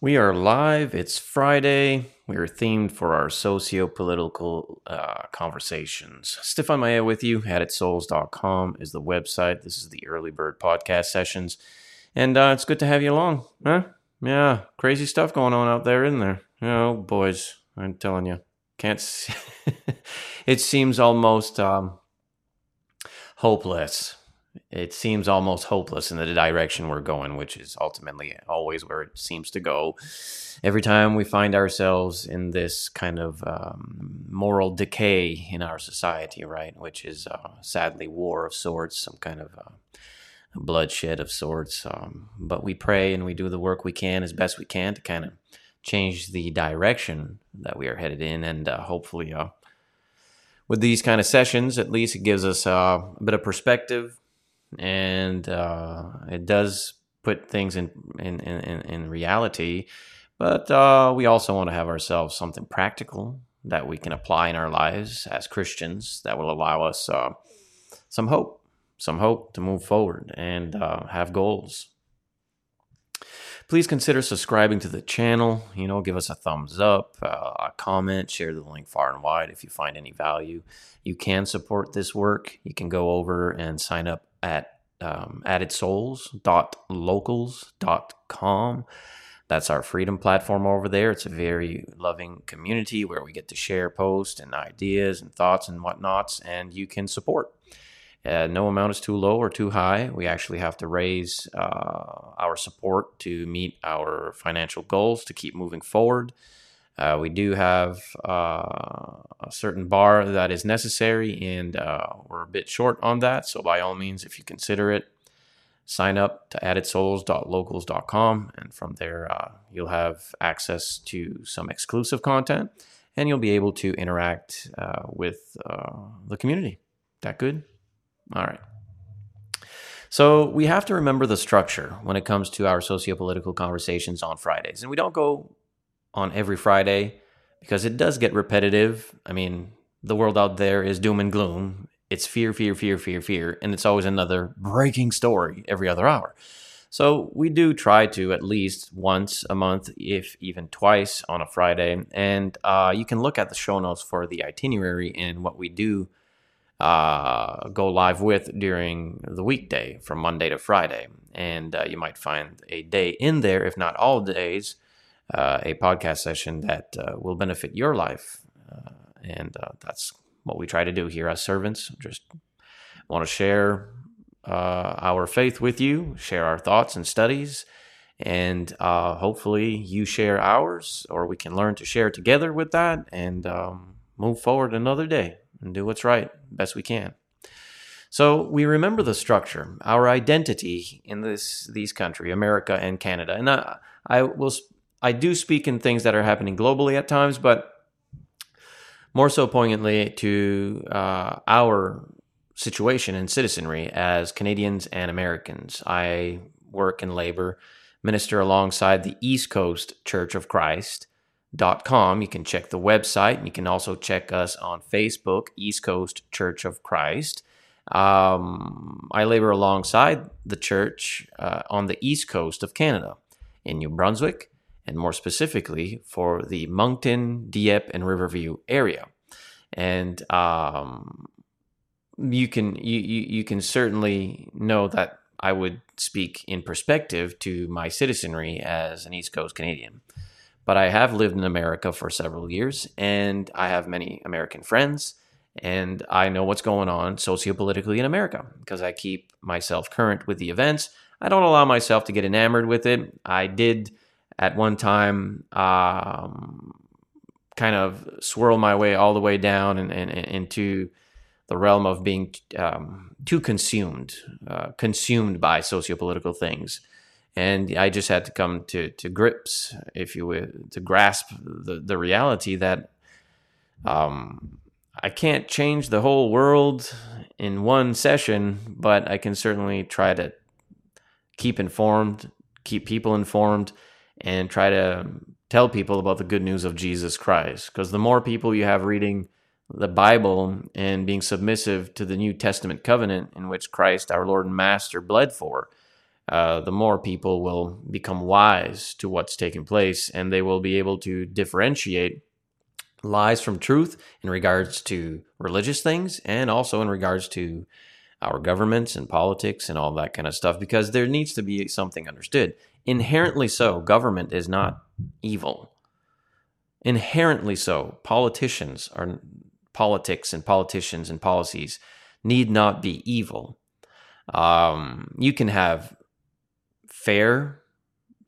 We are live. It's Friday. We are themed for our socio political uh, conversations. Stephane Maya with you. AddedSouls.com is the website. This is the Early Bird podcast sessions. And uh, it's good to have you along. Huh? Yeah, crazy stuff going on out there, isn't there? Oh, boys, I'm telling you. Can't it seems almost um, hopeless it seems almost hopeless in the direction we're going, which is ultimately always where it seems to go. Every time we find ourselves in this kind of um, moral decay in our society, right, which is uh, sadly war of sorts, some kind of uh, bloodshed of sorts. Um, but we pray and we do the work we can as best we can to kind of change the direction that we are headed in, and uh, hopefully, uh, with these kind of sessions, at least it gives us uh, a bit of perspective and uh, it does put things in in in, in reality. But uh, we also want to have ourselves something practical that we can apply in our lives as Christians that will allow us uh, some hope, some hope to move forward and uh, have goals. Please consider subscribing to the channel. You know, give us a thumbs up, uh, a comment, share the link far and wide if you find any value. You can support this work. You can go over and sign up at um, addedsouls.locals.com. That's our freedom platform over there. It's a very loving community where we get to share posts and ideas and thoughts and whatnots, and you can support. Uh, no amount is too low or too high. We actually have to raise uh, our support to meet our financial goals to keep moving forward. Uh, we do have uh, a certain bar that is necessary, and uh, we're a bit short on that. So, by all means, if you consider it, sign up to addedsouls.locals.com, and from there, uh, you'll have access to some exclusive content and you'll be able to interact uh, with uh, the community. That good? All right. So, we have to remember the structure when it comes to our socio political conversations on Fridays, and we don't go on every Friday because it does get repetitive. I mean, the world out there is doom and gloom. It's fear, fear, fear, fear, fear, and it's always another breaking story every other hour. So we do try to at least once a month, if even twice on a Friday. And uh, you can look at the show notes for the itinerary and what we do uh, go live with during the weekday from Monday to Friday. And uh, you might find a day in there, if not all days, uh, a podcast session that uh, will benefit your life. Uh, and uh, that's what we try to do here as servants. Just want to share uh, our faith with you, share our thoughts and studies, and uh, hopefully you share ours, or we can learn to share together with that and um, move forward another day and do what's right best we can. So we remember the structure, our identity in this these country, America and Canada, and I, I will I do speak in things that are happening globally at times, but more so poignantly to uh, our situation and citizenry as Canadians and Americans. I work in labor, minister alongside the East Coast Church of Christ. Dot com. You can check the website. You can also check us on Facebook, East Coast Church of Christ. Um, I labor alongside the church uh, on the East Coast of Canada in New Brunswick, and more specifically for the Moncton, Dieppe, and Riverview area. And um, you can you, you, you can certainly know that I would speak in perspective to my citizenry as an East Coast Canadian. But I have lived in America for several years, and I have many American friends, and I know what's going on sociopolitically in America because I keep myself current with the events. I don't allow myself to get enamored with it. I did at one time um, kind of swirl my way all the way down and, and, and into the realm of being um, too consumed, uh, consumed by sociopolitical things. And I just had to come to, to grips, if you will, to grasp the, the reality that um, I can't change the whole world in one session, but I can certainly try to keep informed, keep people informed, and try to tell people about the good news of Jesus Christ. Because the more people you have reading the Bible and being submissive to the New Testament covenant in which Christ, our Lord and Master, bled for, uh, the more people will become wise to what's taking place and they will be able to differentiate lies from truth in regards to religious things and also in regards to our governments and politics and all that kind of stuff because there needs to be something understood. Inherently so, government is not evil. Inherently so, politicians are politics and politicians and policies need not be evil. Um, you can have fair,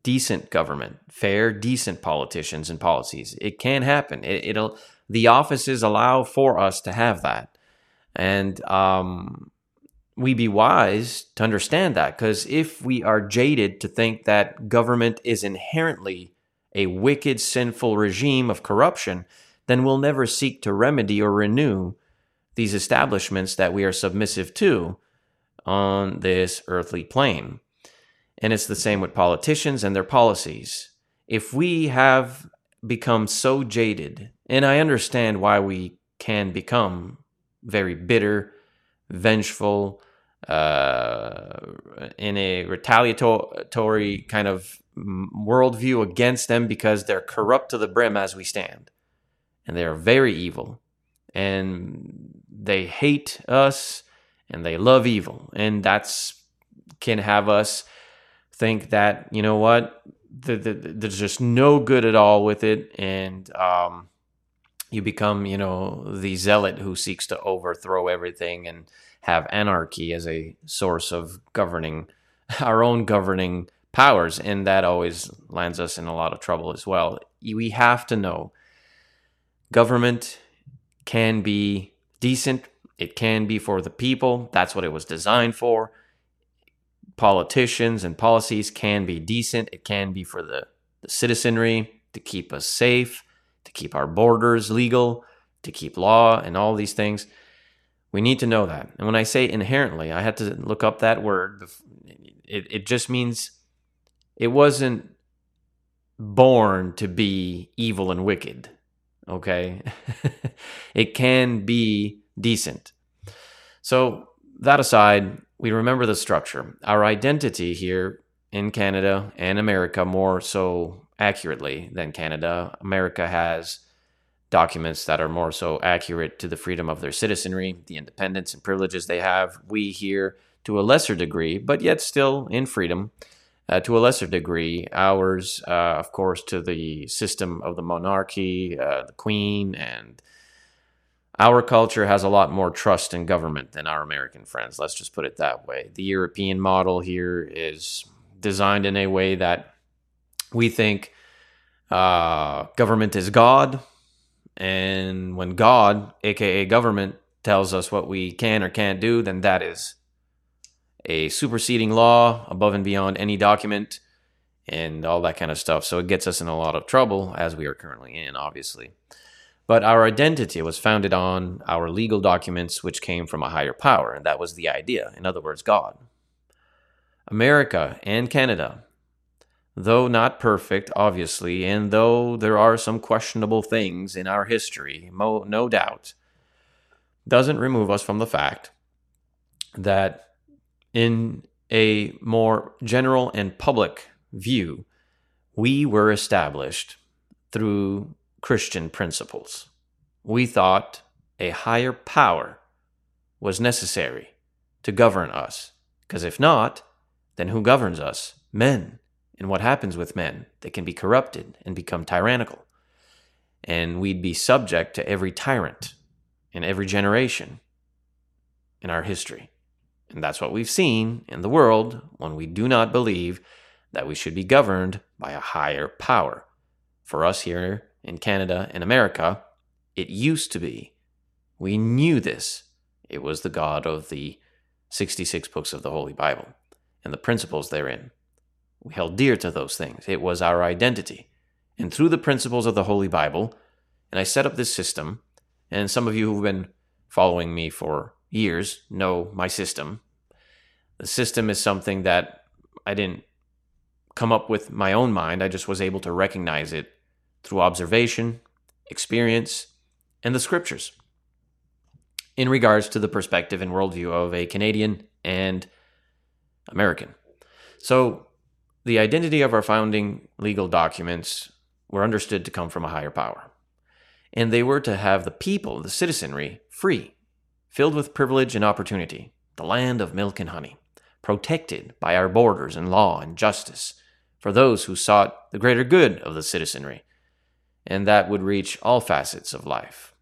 decent government, fair, decent politicians and policies. It can happen. It, it'll the offices allow for us to have that, and um, we be wise to understand that because if we are jaded to think that government is inherently a wicked, sinful regime of corruption, then we'll never seek to remedy or renew these establishments that we are submissive to on this earthly plane. And it's the same with politicians and their policies. If we have become so jaded, and I understand why we can become very bitter, vengeful, uh, in a retaliatory kind of worldview against them because they're corrupt to the brim as we stand. And they're very evil. And they hate us and they love evil. And that's can have us think that you know what the, the, there's just no good at all with it and um, you become you know the zealot who seeks to overthrow everything and have anarchy as a source of governing our own governing powers. And that always lands us in a lot of trouble as well. We have to know government can be decent. It can be for the people. That's what it was designed for. Politicians and policies can be decent. It can be for the, the citizenry to keep us safe, to keep our borders legal, to keep law, and all these things. We need to know that. And when I say inherently, I had to look up that word. It, it just means it wasn't born to be evil and wicked. Okay? it can be decent. So, that aside, we remember the structure. Our identity here in Canada and America, more so accurately than Canada, America has documents that are more so accurate to the freedom of their citizenry, the independence and privileges they have. We here, to a lesser degree, but yet still in freedom, uh, to a lesser degree, ours, uh, of course, to the system of the monarchy, uh, the queen, and our culture has a lot more trust in government than our American friends. Let's just put it that way. The European model here is designed in a way that we think uh, government is God. And when God, aka government, tells us what we can or can't do, then that is a superseding law above and beyond any document and all that kind of stuff. So it gets us in a lot of trouble, as we are currently in, obviously. But our identity was founded on our legal documents, which came from a higher power, and that was the idea. In other words, God. America and Canada, though not perfect, obviously, and though there are some questionable things in our history, mo- no doubt, doesn't remove us from the fact that in a more general and public view, we were established through Christian principles. We thought a higher power was necessary to govern us, because if not, then who governs us? Men. And what happens with men? They can be corrupted and become tyrannical. And we'd be subject to every tyrant in every generation in our history. And that's what we've seen in the world when we do not believe that we should be governed by a higher power. For us here in Canada and America, it used to be. We knew this. It was the God of the 66 books of the Holy Bible and the principles therein. We held dear to those things. It was our identity. And through the principles of the Holy Bible, and I set up this system, and some of you who've been following me for years know my system. The system is something that I didn't come up with my own mind. I just was able to recognize it through observation, experience, and the scriptures in regards to the perspective and worldview of a Canadian and American. So, the identity of our founding legal documents were understood to come from a higher power. And they were to have the people, the citizenry, free, filled with privilege and opportunity, the land of milk and honey, protected by our borders and law and justice for those who sought the greater good of the citizenry. And that would reach all facets of life.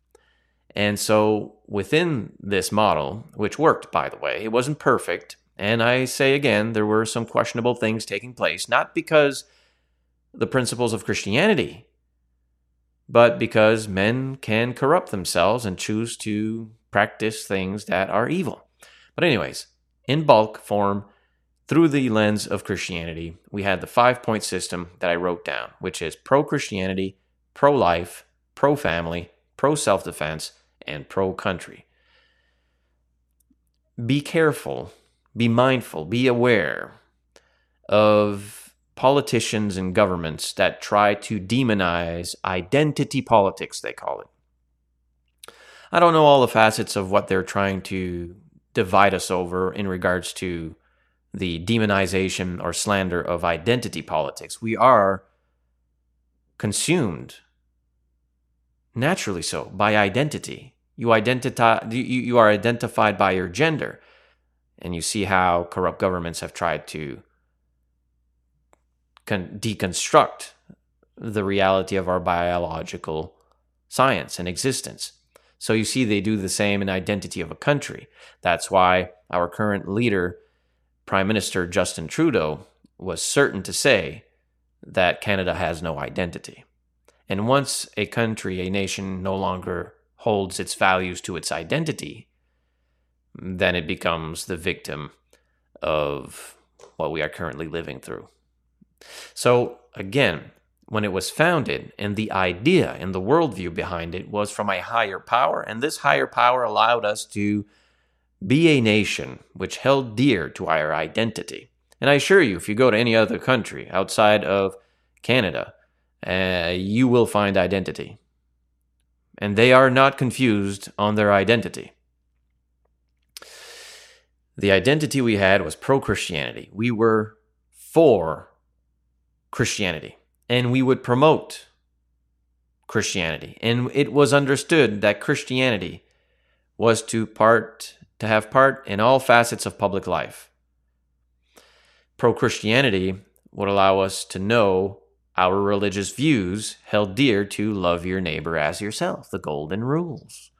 And so, within this model, which worked, by the way, it wasn't perfect. And I say again, there were some questionable things taking place, not because the principles of Christianity, but because men can corrupt themselves and choose to practice things that are evil. But, anyways, in bulk form, through the lens of Christianity, we had the five point system that I wrote down, which is pro Christianity, pro life, pro family, pro self defense, and pro country. Be careful, be mindful, be aware of politicians and governments that try to demonize identity politics, they call it. I don't know all the facets of what they're trying to divide us over in regards to the demonization or slander of identity politics. We are consumed naturally so by identity. You identify you, you are identified by your gender. And you see how corrupt governments have tried to con- deconstruct the reality of our biological science and existence. So you see, they do the same in identity of a country. That's why our current leader, Prime Minister Justin Trudeau, was certain to say that Canada has no identity. And once a country, a nation, no longer holds its values to its identity, then it becomes the victim of what we are currently living through. So, again, when it was founded, and the idea and the worldview behind it was from a higher power, and this higher power allowed us to be a nation which held dear to our identity. And I assure you, if you go to any other country outside of Canada, uh, you will find identity. And they are not confused on their identity. The identity we had was pro Christianity. We were for Christianity and we would promote Christianity. And it was understood that Christianity was to part to have part in all facets of public life. Pro Christianity would allow us to know our religious views held dear to love your neighbor as yourself, the golden rules.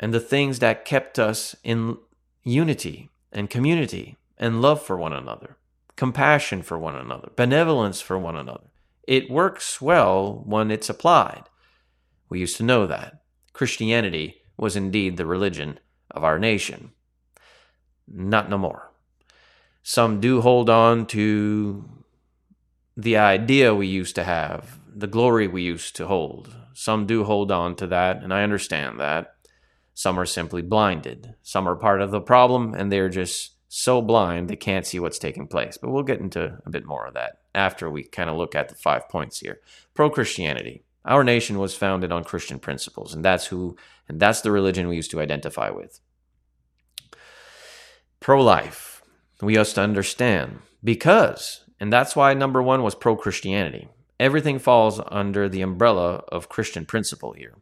And the things that kept us in unity and community and love for one another compassion for one another, benevolence for one another. It works well when it's applied. We used to know that. Christianity was indeed the religion of our nation. Not no more. Some do hold on to the idea we used to have, the glory we used to hold. Some do hold on to that, and I understand that. Some are simply blinded. Some are part of the problem, and they're just so blind they can't see what's taking place. But we'll get into a bit more of that after we kind of look at the five points here. Pro Christianity. Our nation was founded on Christian principles, and that's who and that's the religion we used to identify with. Pro life. We used to understand because, and that's why number one was pro Christianity. Everything falls under the umbrella of Christian principle here.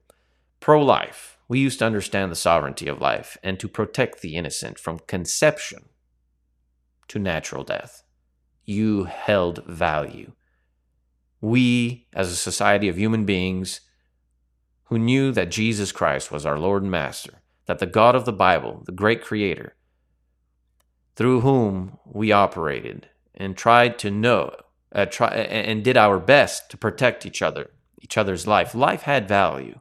Pro life. We used to understand the sovereignty of life and to protect the innocent from conception to natural death. You held value. We, as a society of human beings who knew that Jesus Christ was our Lord and Master, that the God of the Bible, the great Creator, through whom we operated and tried to know uh, try, and did our best to protect each other, each other's life. Life had value.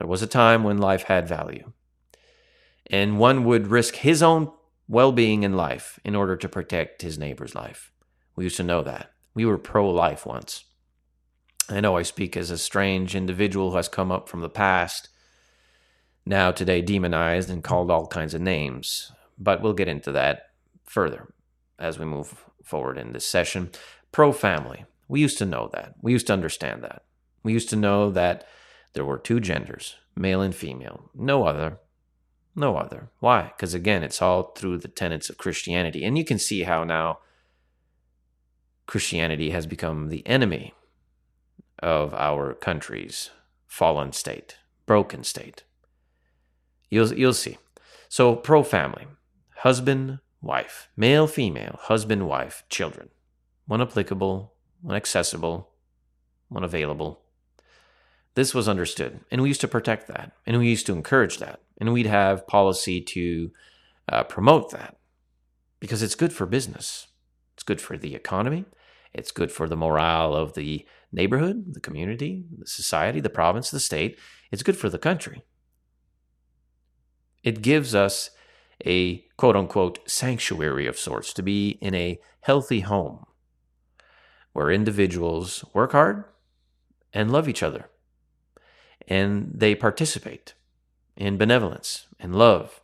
There was a time when life had value. And one would risk his own well being in life in order to protect his neighbor's life. We used to know that. We were pro life once. I know I speak as a strange individual who has come up from the past, now today demonized and called all kinds of names, but we'll get into that further as we move forward in this session. Pro family. We used to know that. We used to understand that. We used to know that there were two genders, male and female, no other. No other. Why? Because again, it's all through the tenets of Christianity. And you can see how now Christianity has become the enemy of our country's fallen state, broken state. You'll, you'll see. So, pro family husband, wife, male, female, husband, wife, children. One applicable, one accessible, one available. This was understood, and we used to protect that, and we used to encourage that, and we'd have policy to uh, promote that because it's good for business. It's good for the economy. It's good for the morale of the neighborhood, the community, the society, the province, the state. It's good for the country. It gives us a quote unquote sanctuary of sorts to be in a healthy home where individuals work hard and love each other and they participate in benevolence and love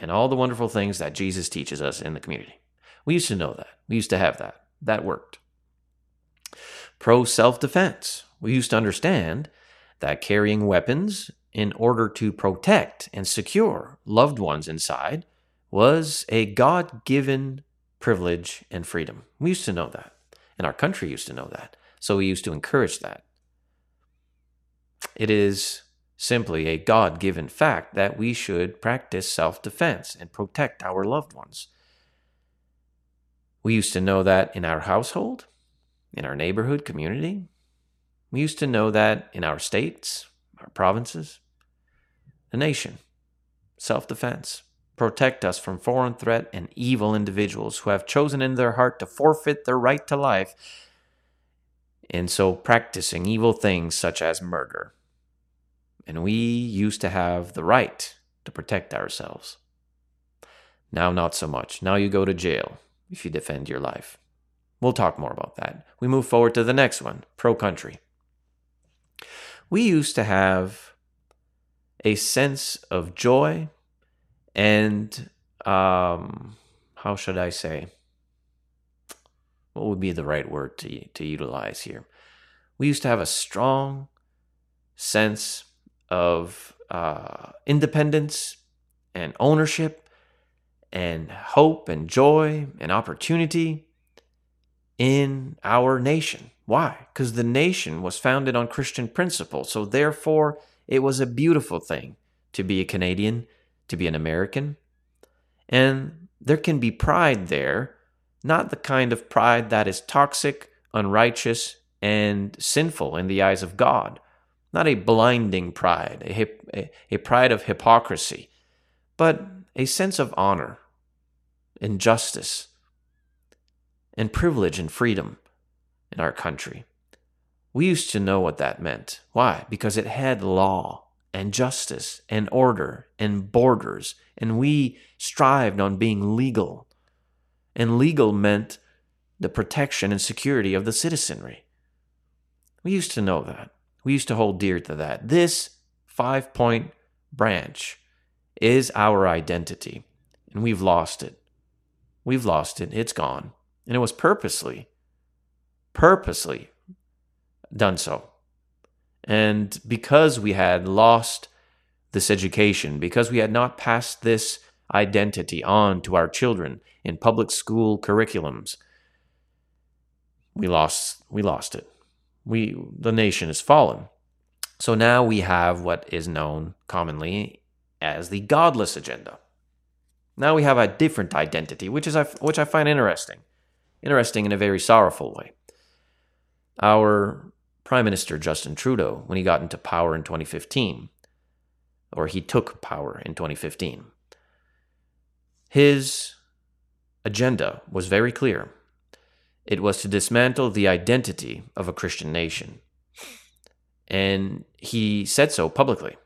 and all the wonderful things that Jesus teaches us in the community. We used to know that. We used to have that. That worked. Pro self defense. We used to understand that carrying weapons in order to protect and secure loved ones inside was a God given privilege and freedom. We used to know that. And our country used to know that. So we used to encourage that. It is simply a God given fact that we should practice self defense and protect our loved ones. We used to know that in our household, in our neighborhood community. We used to know that in our states, our provinces, the nation. Self defense. Protect us from foreign threat and evil individuals who have chosen in their heart to forfeit their right to life, and so practicing evil things such as murder. And we used to have the right to protect ourselves. Now, not so much. Now you go to jail if you defend your life. We'll talk more about that. We move forward to the next one pro country. We used to have a sense of joy and, um, how should I say? What would be the right word to, to utilize here? We used to have a strong sense of uh, independence and ownership and hope and joy and opportunity in our nation. Why? Because the nation was founded on Christian principles. So, therefore, it was a beautiful thing to be a Canadian, to be an American. And there can be pride there, not the kind of pride that is toxic, unrighteous, and sinful in the eyes of God. Not a blinding pride, a, hip, a, a pride of hypocrisy, but a sense of honor and justice and privilege and freedom in our country. We used to know what that meant. Why? Because it had law and justice and order and borders, and we strived on being legal. And legal meant the protection and security of the citizenry. We used to know that. We used to hold dear to that. This five point branch is our identity, and we've lost it. We've lost it. It's gone. And it was purposely, purposely done so. And because we had lost this education, because we had not passed this identity on to our children in public school curriculums, we lost we lost it. We the nation has fallen. So now we have what is known commonly as the godless agenda. Now we have a different identity, which is which I find interesting interesting in a very sorrowful way. Our Prime Minister Justin Trudeau, when he got into power in 2015, or he took power in 2015, his agenda was very clear. It was to dismantle the identity of a Christian nation. And he said so publicly.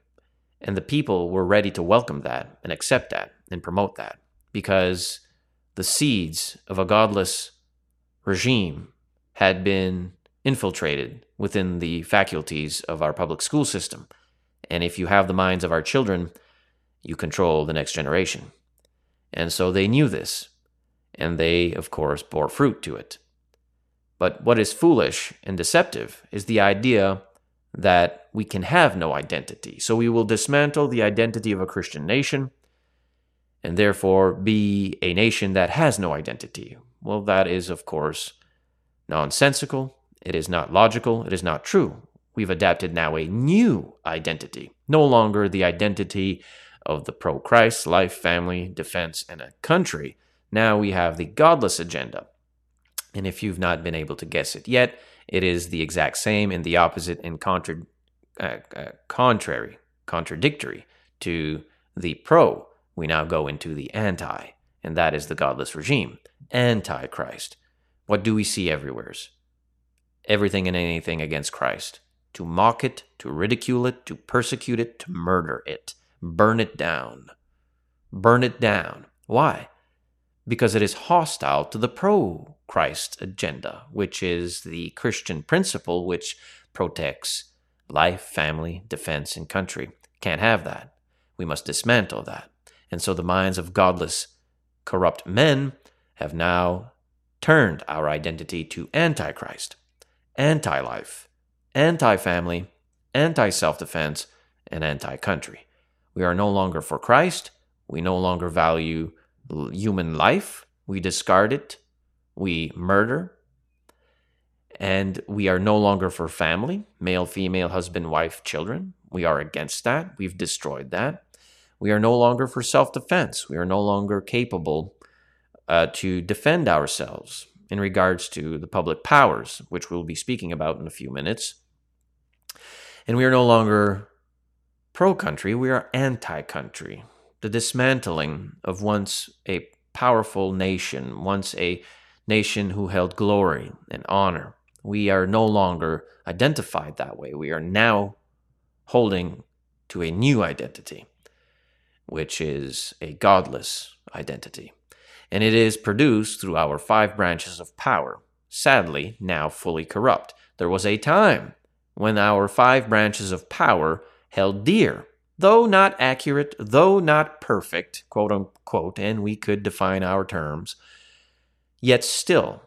And the people were ready to welcome that and accept that and promote that because the seeds of a godless regime had been infiltrated within the faculties of our public school system. And if you have the minds of our children, you control the next generation. And so they knew this, and they, of course, bore fruit to it. But what is foolish and deceptive is the idea that we can have no identity. So we will dismantle the identity of a Christian nation, and therefore be a nation that has no identity. Well, that is, of course, nonsensical. It is not logical. It is not true. We've adapted now a new identity, no longer the identity of the pro Christ, life, family, defense, and a country. Now we have the godless agenda. And if you've not been able to guess it yet, it is the exact same and the opposite and contra- uh, uh, contrary, contradictory to the pro. We now go into the anti, and that is the godless regime, anti-Christ. What do we see everywhere? Everything and anything against Christ. To mock it, to ridicule it, to persecute it, to murder it, burn it down. Burn it down. Why? Because it is hostile to the pro Christ agenda, which is the Christian principle which protects life, family, defense, and country. Can't have that. We must dismantle that. And so the minds of godless, corrupt men have now turned our identity to antichrist, anti life, anti family, anti self defense, and anti country. We are no longer for Christ. We no longer value human life. We discard it. We murder. And we are no longer for family, male, female, husband, wife, children. We are against that. We've destroyed that. We are no longer for self defense. We are no longer capable uh, to defend ourselves in regards to the public powers, which we'll be speaking about in a few minutes. And we are no longer pro country, we are anti country. The dismantling of once a powerful nation, once a nation who held glory and honor. We are no longer identified that way. We are now holding to a new identity, which is a godless identity. And it is produced through our five branches of power, sadly, now fully corrupt. There was a time when our five branches of power held dear, though not accurate, though not perfect, quote unquote, and we could define our terms, yet still,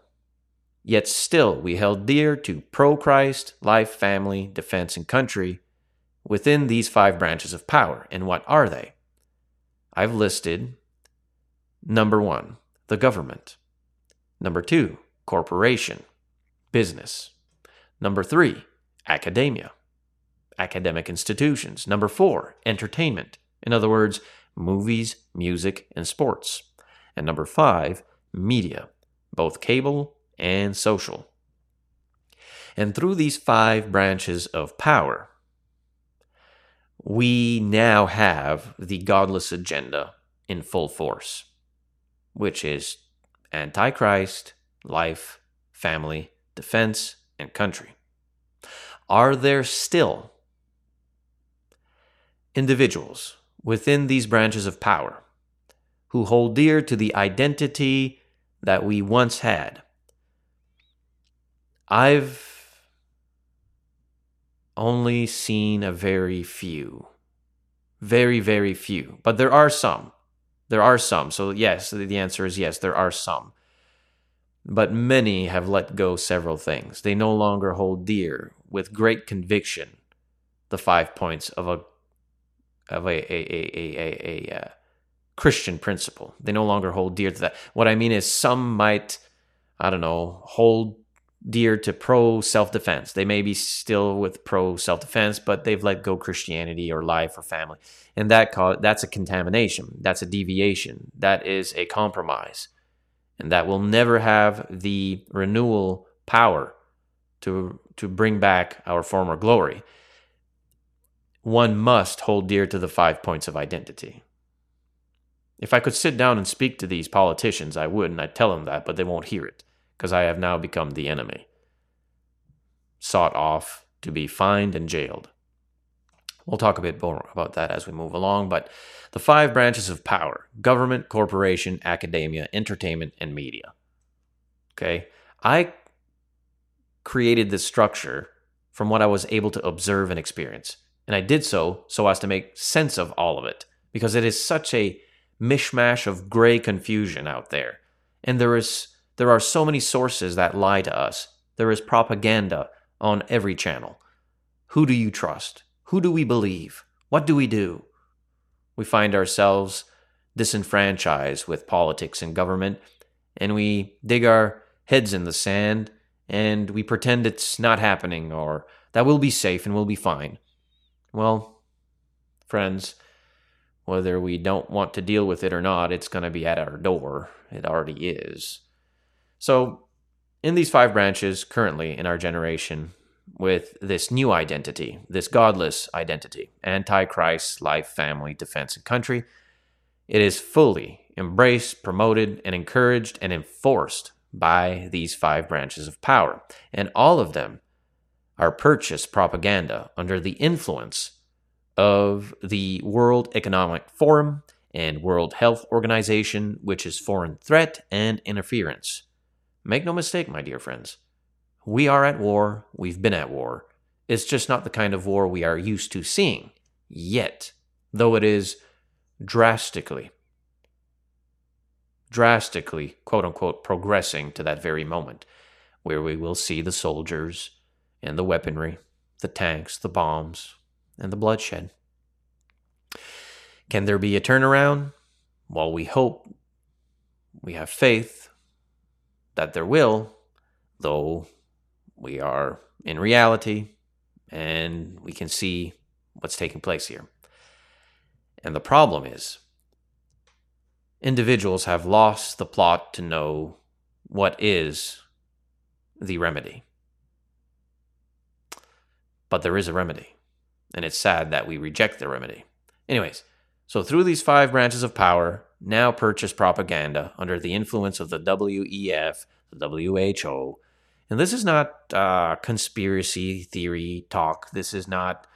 yet still we held dear to pro Christ, life, family, defense, and country within these five branches of power. And what are they? I've listed number one, the government. Number two, corporation, business. Number three, academia academic institutions. Number four, entertainment. In other words, movies, music, and sports. And number five, media, both cable and social. And through these five branches of power, we now have the godless agenda in full force, which is antichrist, life, family, defense, and country. Are there still individuals within these branches of power who hold dear to the identity that we once had. I've only seen a very few. Very, very few. But there are some. There are some. So, yes, the answer is yes, there are some. But many have let go several things. They no longer hold dear with great conviction the five points of a of a a a a, a, a uh, Christian principle. They no longer hold dear to that. What I mean is, some might, I don't know, hold dear to pro self defense. They may be still with pro self defense, but they've let go Christianity or life or family, and that cause, that's a contamination. That's a deviation. That is a compromise, and that will never have the renewal power to to bring back our former glory one must hold dear to the five points of identity. If I could sit down and speak to these politicians, I would, and I'd tell them that, but they won't hear it, because I have now become the enemy, sought off to be fined and jailed. We'll talk a bit more about that as we move along, but the five branches of power government, corporation, academia, entertainment, and media. Okay? I created this structure from what I was able to observe and experience. And I did so so as to make sense of all of it, because it is such a mishmash of gray confusion out there. And there is there are so many sources that lie to us. There is propaganda on every channel. Who do you trust? Who do we believe? What do we do? We find ourselves disenfranchised with politics and government, and we dig our heads in the sand and we pretend it's not happening or that we'll be safe and we'll be fine. Well, friends, whether we don't want to deal with it or not, it's going to be at our door. It already is. So, in these five branches currently in our generation, with this new identity, this godless identity, anti-Christ, life, family, defense, and country, it is fully embraced, promoted, and encouraged and enforced by these five branches of power. And all of them are purchased propaganda under the influence of the World Economic Forum and World Health Organization, which is foreign threat and interference. Make no mistake, my dear friends. We are at war. We've been at war. It's just not the kind of war we are used to seeing yet, though it is drastically, drastically, quote unquote, progressing to that very moment where we will see the soldiers and the weaponry, the tanks, the bombs, and the bloodshed. Can there be a turnaround? Well, we hope, we have faith that there will, though we are in reality and we can see what's taking place here. And the problem is, individuals have lost the plot to know what is the remedy. But there is a remedy. And it's sad that we reject the remedy. Anyways, so through these five branches of power, now purchase propaganda under the influence of the WEF, the WHO, and this is not uh, conspiracy theory talk. This is not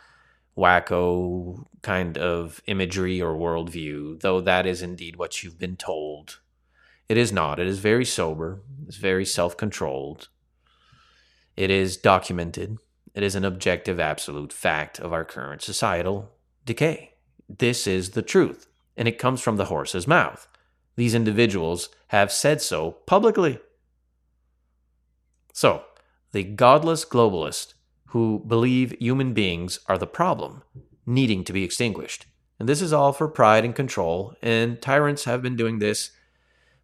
wacko kind of imagery or worldview, though that is indeed what you've been told. It is not. It is very sober. It's very self controlled. It is documented. It is an objective, absolute fact of our current societal decay. This is the truth, and it comes from the horse's mouth. These individuals have said so publicly. So, the godless globalists who believe human beings are the problem, needing to be extinguished. And this is all for pride and control, and tyrants have been doing this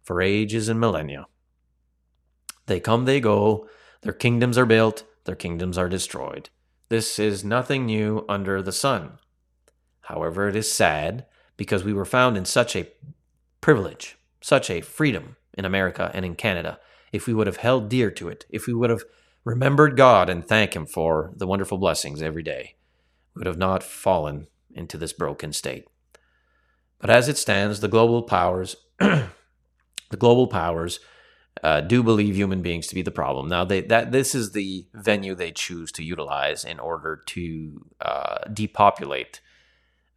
for ages and millennia. They come, they go, their kingdoms are built, their kingdoms are destroyed. This is nothing new under the sun. However, it is sad because we were found in such a privilege, such a freedom in America and in Canada if we would have held dear to it, if we would have remembered God and thank Him for the wonderful blessings every day, we would have not fallen into this broken state. But as it stands, the global powers, the global powers, uh, do believe human beings to be the problem. Now, they, that this is the venue they choose to utilize in order to uh, depopulate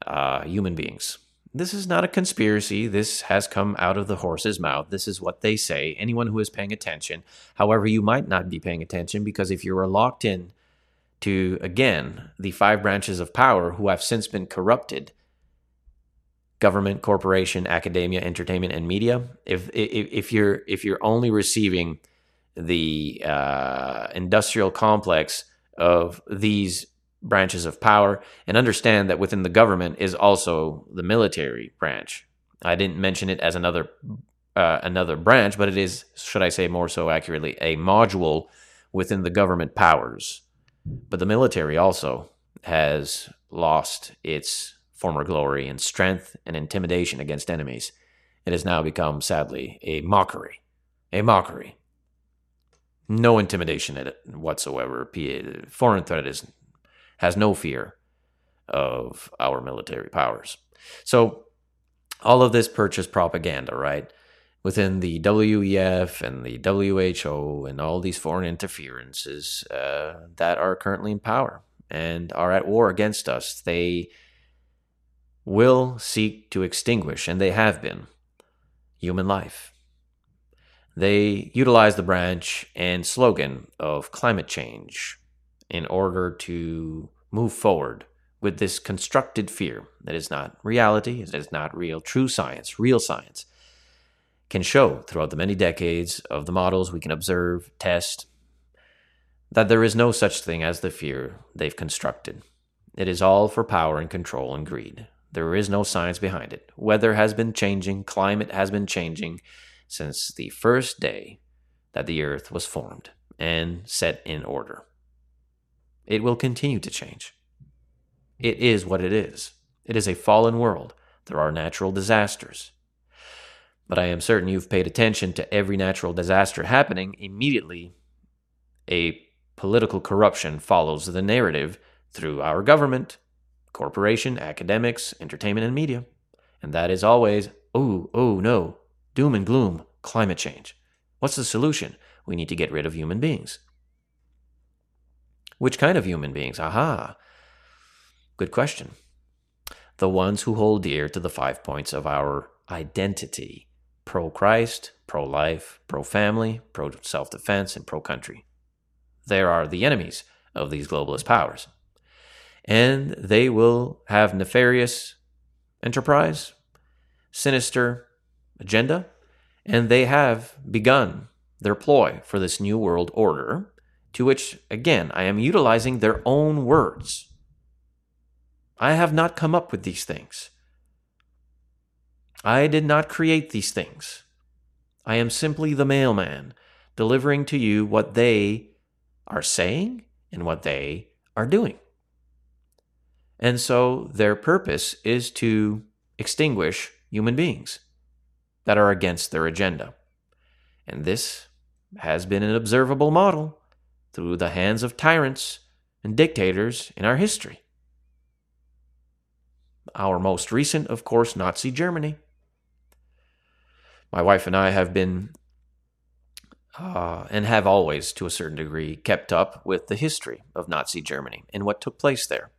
uh, human beings. This is not a conspiracy. This has come out of the horse's mouth. This is what they say. Anyone who is paying attention, however, you might not be paying attention because if you are locked in to, again, the five branches of power who have since been corrupted government, corporation, academia, entertainment, and media. If, if, if you're if you're only receiving the uh, industrial complex of these branches of power and understand that within the government is also the military branch. I didn't mention it as another uh, another branch, but it is, should I say more so accurately, a module within the government powers. But the military also has lost its former glory and strength and intimidation against enemies. It has now become, sadly, a mockery. A mockery. No intimidation in it whatsoever. Foreign threat is has no fear of our military powers. So, all of this purchase propaganda, right? Within the WEF and the WHO and all these foreign interferences uh, that are currently in power and are at war against us, they will seek to extinguish, and they have been, human life. They utilize the branch and slogan of climate change in order to move forward with this constructed fear that is not reality, it is not real, true science, real science, can show throughout the many decades of the models we can observe, test, that there is no such thing as the fear they've constructed. It is all for power and control and greed. There is no science behind it. Weather has been changing, climate has been changing since the first day that the earth was formed and set in order. It will continue to change. It is what it is. It is a fallen world. There are natural disasters. But I am certain you've paid attention to every natural disaster happening immediately. A political corruption follows the narrative through our government, corporation, academics, entertainment, and media. And that is always, oh, oh no, doom and gloom, climate change. What's the solution? We need to get rid of human beings. Which kind of human beings? Aha. Good question. The ones who hold dear to the five points of our identity pro Christ, pro life, pro family, pro self defense, and pro country. There are the enemies of these globalist powers and they will have nefarious enterprise, sinister agenda, and they have begun their ploy for this new world order, to which, again, I am utilizing their own words. I have not come up with these things. I did not create these things. I am simply the mailman delivering to you what they are saying and what they are doing. And so their purpose is to extinguish human beings that are against their agenda. And this has been an observable model through the hands of tyrants and dictators in our history. Our most recent, of course, Nazi Germany. My wife and I have been, uh, and have always, to a certain degree, kept up with the history of Nazi Germany and what took place there.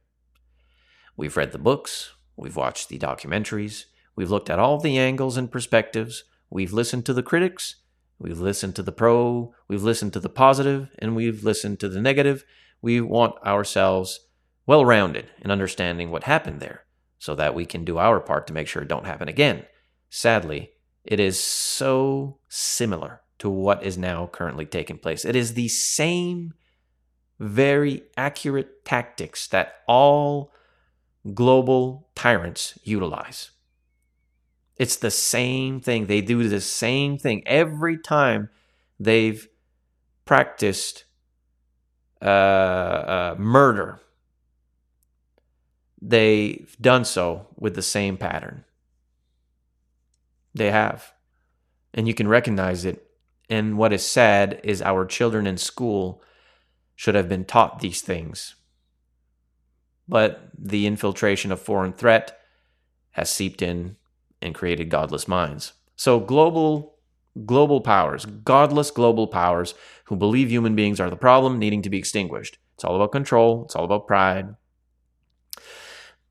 We've read the books, we've watched the documentaries, we've looked at all the angles and perspectives, we've listened to the critics, we've listened to the pro, we've listened to the positive, and we've listened to the negative. We want ourselves well rounded in understanding what happened there so that we can do our part to make sure it don't happen again. Sadly, it is so similar to what is now currently taking place. It is the same very accurate tactics that all global tyrants utilize. It's the same thing. They do the same thing every time they've practiced uh, uh, murder. They've done so with the same pattern. They have. And you can recognize it. And what is sad is our children in school should have been taught these things but the infiltration of foreign threat has seeped in and created godless minds. So global global powers, godless global powers who believe human beings are the problem needing to be extinguished. It's all about control, it's all about pride.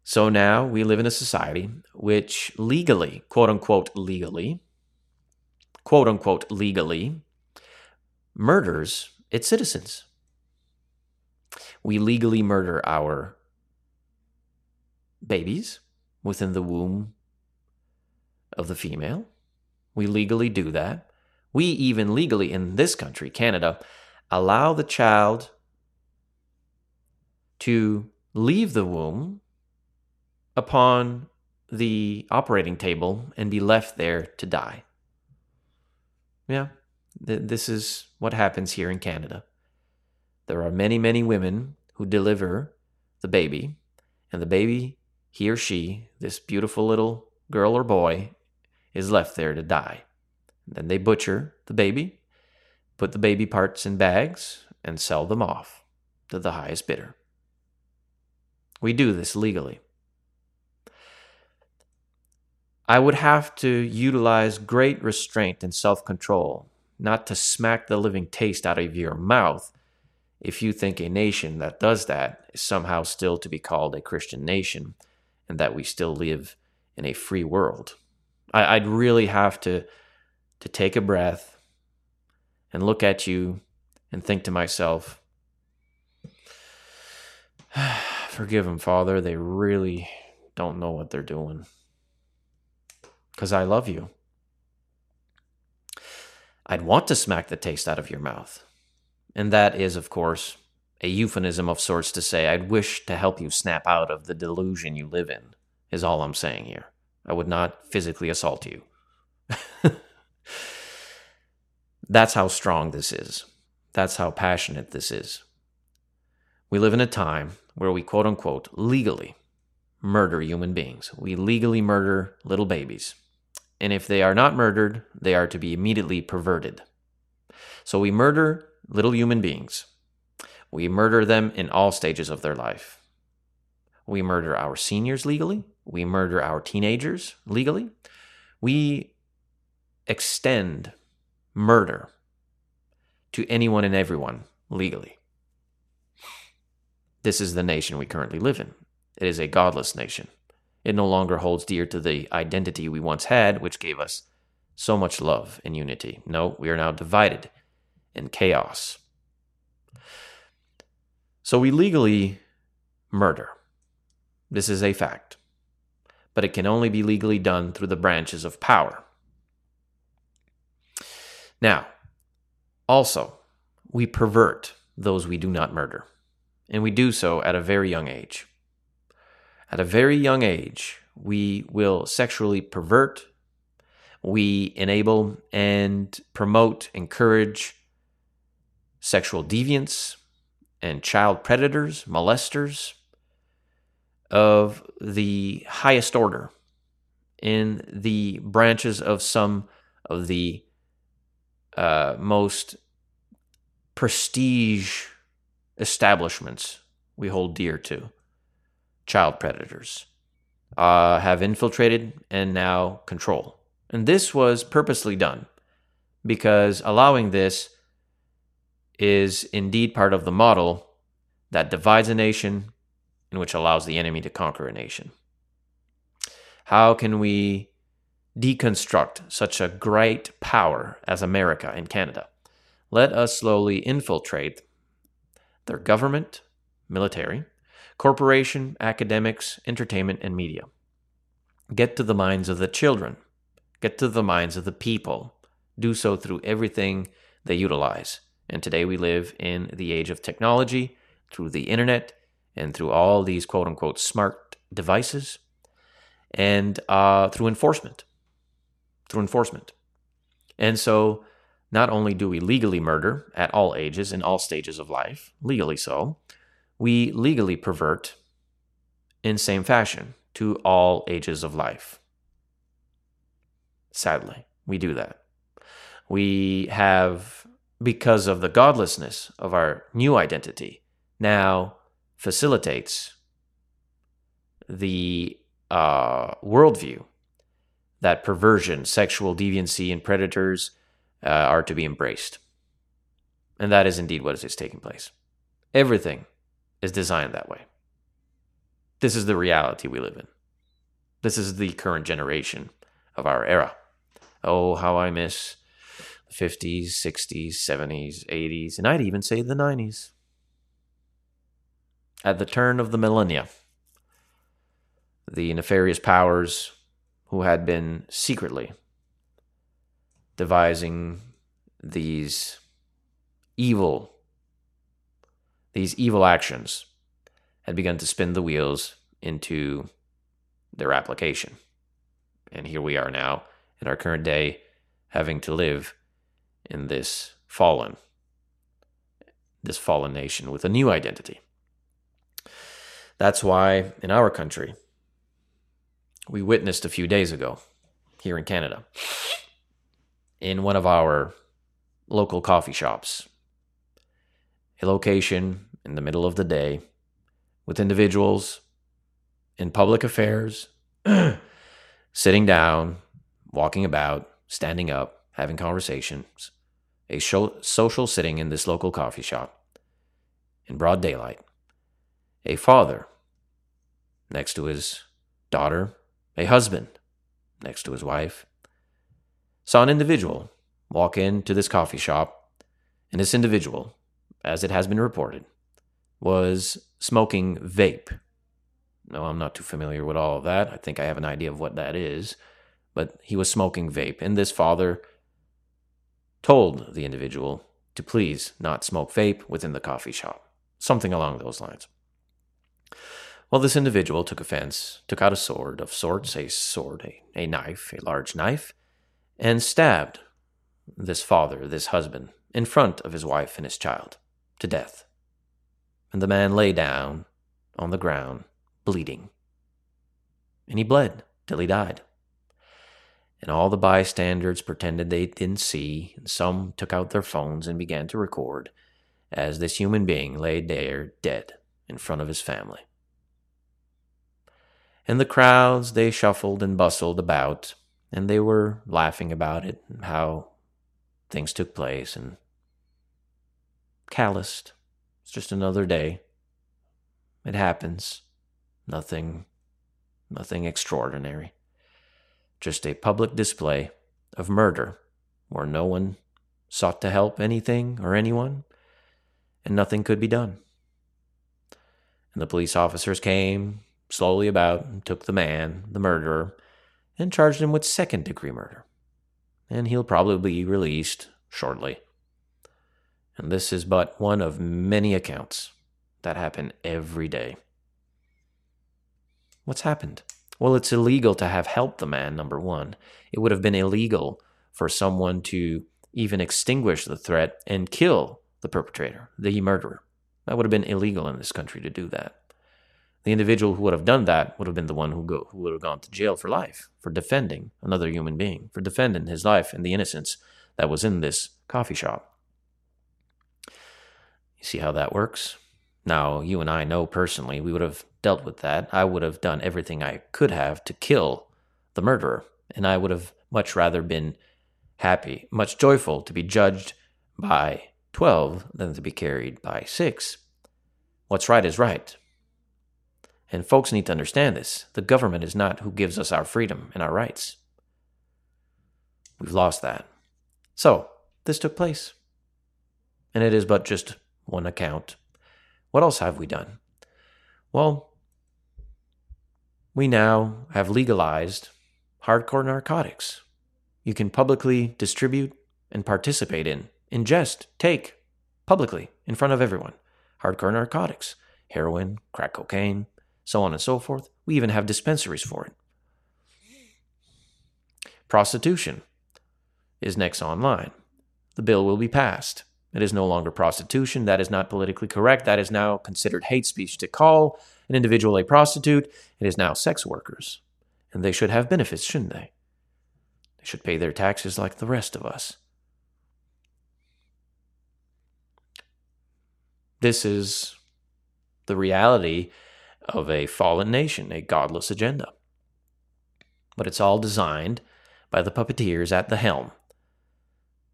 So now we live in a society which legally, quote unquote legally, quote unquote legally murders its citizens. We legally murder our babies within the womb of the female. We legally do that. We even legally in this country, Canada, allow the child to leave the womb upon the operating table and be left there to die. Yeah, th- this is what happens here in Canada. There are many, many women who deliver the baby, and the baby he or she, this beautiful little girl or boy, is left there to die. Then they butcher the baby, put the baby parts in bags, and sell them off to the highest bidder. We do this legally. I would have to utilize great restraint and self control not to smack the living taste out of your mouth if you think a nation that does that is somehow still to be called a Christian nation and that we still live in a free world. I, would really have to to take a breath and look at you and think to myself, forgive them, Father. They really don't know what they're doing. Because I love you. I'd want to smack the taste out of your mouth. And that is, of course, a euphemism of sorts to say, I'd wish to help you snap out of the delusion you live in. is all I'm saying here. I would not physically assault you. That's how strong this is. That's how passionate this is. We live in a time where we quote unquote legally murder human beings. We legally murder little babies. And if they are not murdered, they are to be immediately perverted. So we murder little human beings. We murder them in all stages of their life. We murder our seniors legally. We murder our teenagers legally. We extend murder to anyone and everyone legally. This is the nation we currently live in. It is a godless nation. It no longer holds dear to the identity we once had, which gave us so much love and unity. No, we are now divided in chaos. So we legally murder. This is a fact. But it can only be legally done through the branches of power. Now, also, we pervert those we do not murder, and we do so at a very young age. At a very young age, we will sexually pervert, we enable and promote, encourage sexual deviance and child predators, molesters of the highest order in the branches of some of the uh, most prestige establishments we hold dear to, child predators, uh, have infiltrated and now control. And this was purposely done because allowing this is indeed part of the model that divides a nation and which allows the enemy to conquer a nation. How can we deconstruct such a great power as America and Canada. Let us slowly infiltrate their government, military, corporation, academics, entertainment, and media. Get to the minds of the children. Get to the minds of the people. Do so through everything they utilize. And today we live in the age of technology, through the internet, and through all these quote unquote smart devices, and uh, through enforcement through enforcement. And so, not only do we legally murder at all ages in all stages of life, legally so, we legally pervert in same fashion to all ages of life. Sadly, we do that. We have, because of the godlessness of our new identity, now facilitates the uh, worldview that perversion, sexual deviancy, and predators uh, are to be embraced. And that is indeed what is taking place. Everything is designed that way. This is the reality we live in. This is the current generation of our era. Oh, how I miss 50s, 60s, 70s, 80s, and I'd even say the 90s. At the turn of the millennia, the nefarious powers who had been secretly devising these evil these evil actions had begun to spin the wheels into their application. And here we are now in our current day having to live in this fallen this fallen nation with a new identity. That's why in our country we witnessed a few days ago here in Canada in one of our local coffee shops. A location in the middle of the day with individuals in public affairs, sitting down, walking about, standing up, having conversations. A social sitting in this local coffee shop in broad daylight. A father next to his daughter a husband next to his wife, saw an individual walk into this coffee shop, and this individual, as it has been reported, was smoking vape. No, I'm not too familiar with all of that. I think I have an idea of what that is, but he was smoking vape, and this father told the individual to please not smoke vape within the coffee shop, something along those lines. Well, this individual took offense, took out a sword of sorts, a sword, a, a knife, a large knife, and stabbed this father, this husband, in front of his wife and his child, to death. And the man lay down on the ground, bleeding. And he bled till he died. And all the bystanders pretended they didn't see, and some took out their phones and began to record as this human being lay there dead in front of his family. And the crowds, they shuffled and bustled about, and they were laughing about it, how things took place, and calloused. It's just another day. It happens. Nothing, nothing extraordinary. Just a public display of murder where no one sought to help anything or anyone, and nothing could be done. And the police officers came, slowly about and took the man, the murderer, and charged him with second degree murder. And he'll probably be released shortly. And this is but one of many accounts that happen every day. What's happened? Well, it's illegal to have helped the man, number one. It would have been illegal for someone to even extinguish the threat and kill the perpetrator, the murderer. That would have been illegal in this country to do that. The individual who would have done that would have been the one who, go, who would have gone to jail for life for defending another human being, for defending his life and the innocence that was in this coffee shop. You see how that works? Now, you and I know personally we would have dealt with that. I would have done everything I could have to kill the murderer, and I would have much rather been happy, much joyful to be judged by 12 than to be carried by 6. What's right is right. And folks need to understand this. The government is not who gives us our freedom and our rights. We've lost that. So, this took place. And it is but just one account. What else have we done? Well, we now have legalized hardcore narcotics. You can publicly distribute and participate in, ingest, take publicly in front of everyone. Hardcore narcotics, heroin, crack cocaine, so on and so forth. We even have dispensaries for it. Prostitution is next online. The bill will be passed. It is no longer prostitution. That is not politically correct. That is now considered hate speech to call an individual a prostitute. It is now sex workers. And they should have benefits, shouldn't they? They should pay their taxes like the rest of us. This is the reality of a fallen nation, a godless agenda. But it's all designed by the puppeteers at the helm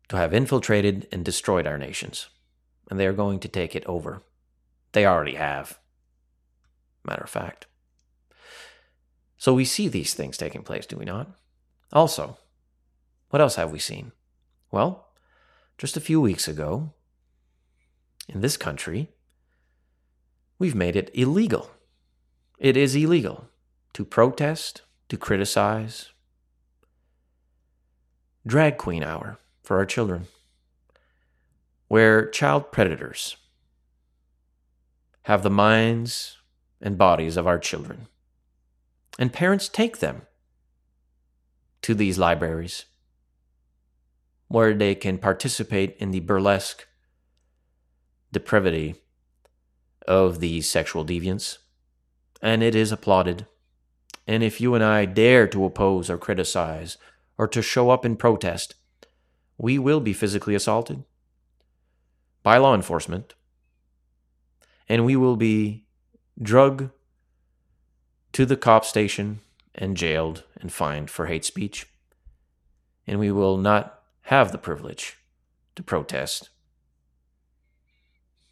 to have infiltrated and destroyed our nations. And they are going to take it over. They already have. Matter of fact. So we see these things taking place, do we not? Also, what else have we seen? Well, just a few weeks ago, in this country, we've made it illegal it is illegal to protest, to criticize. Drag Queen Hour for our children, where child predators have the minds and bodies of our children, and parents take them to these libraries where they can participate in the burlesque depravity of these sexual deviants. And it is applauded. And if you and I dare to oppose or criticize or to show up in protest, we will be physically assaulted by law enforcement, and we will be drugged to the cop station and jailed and fined for hate speech. And we will not have the privilege to protest.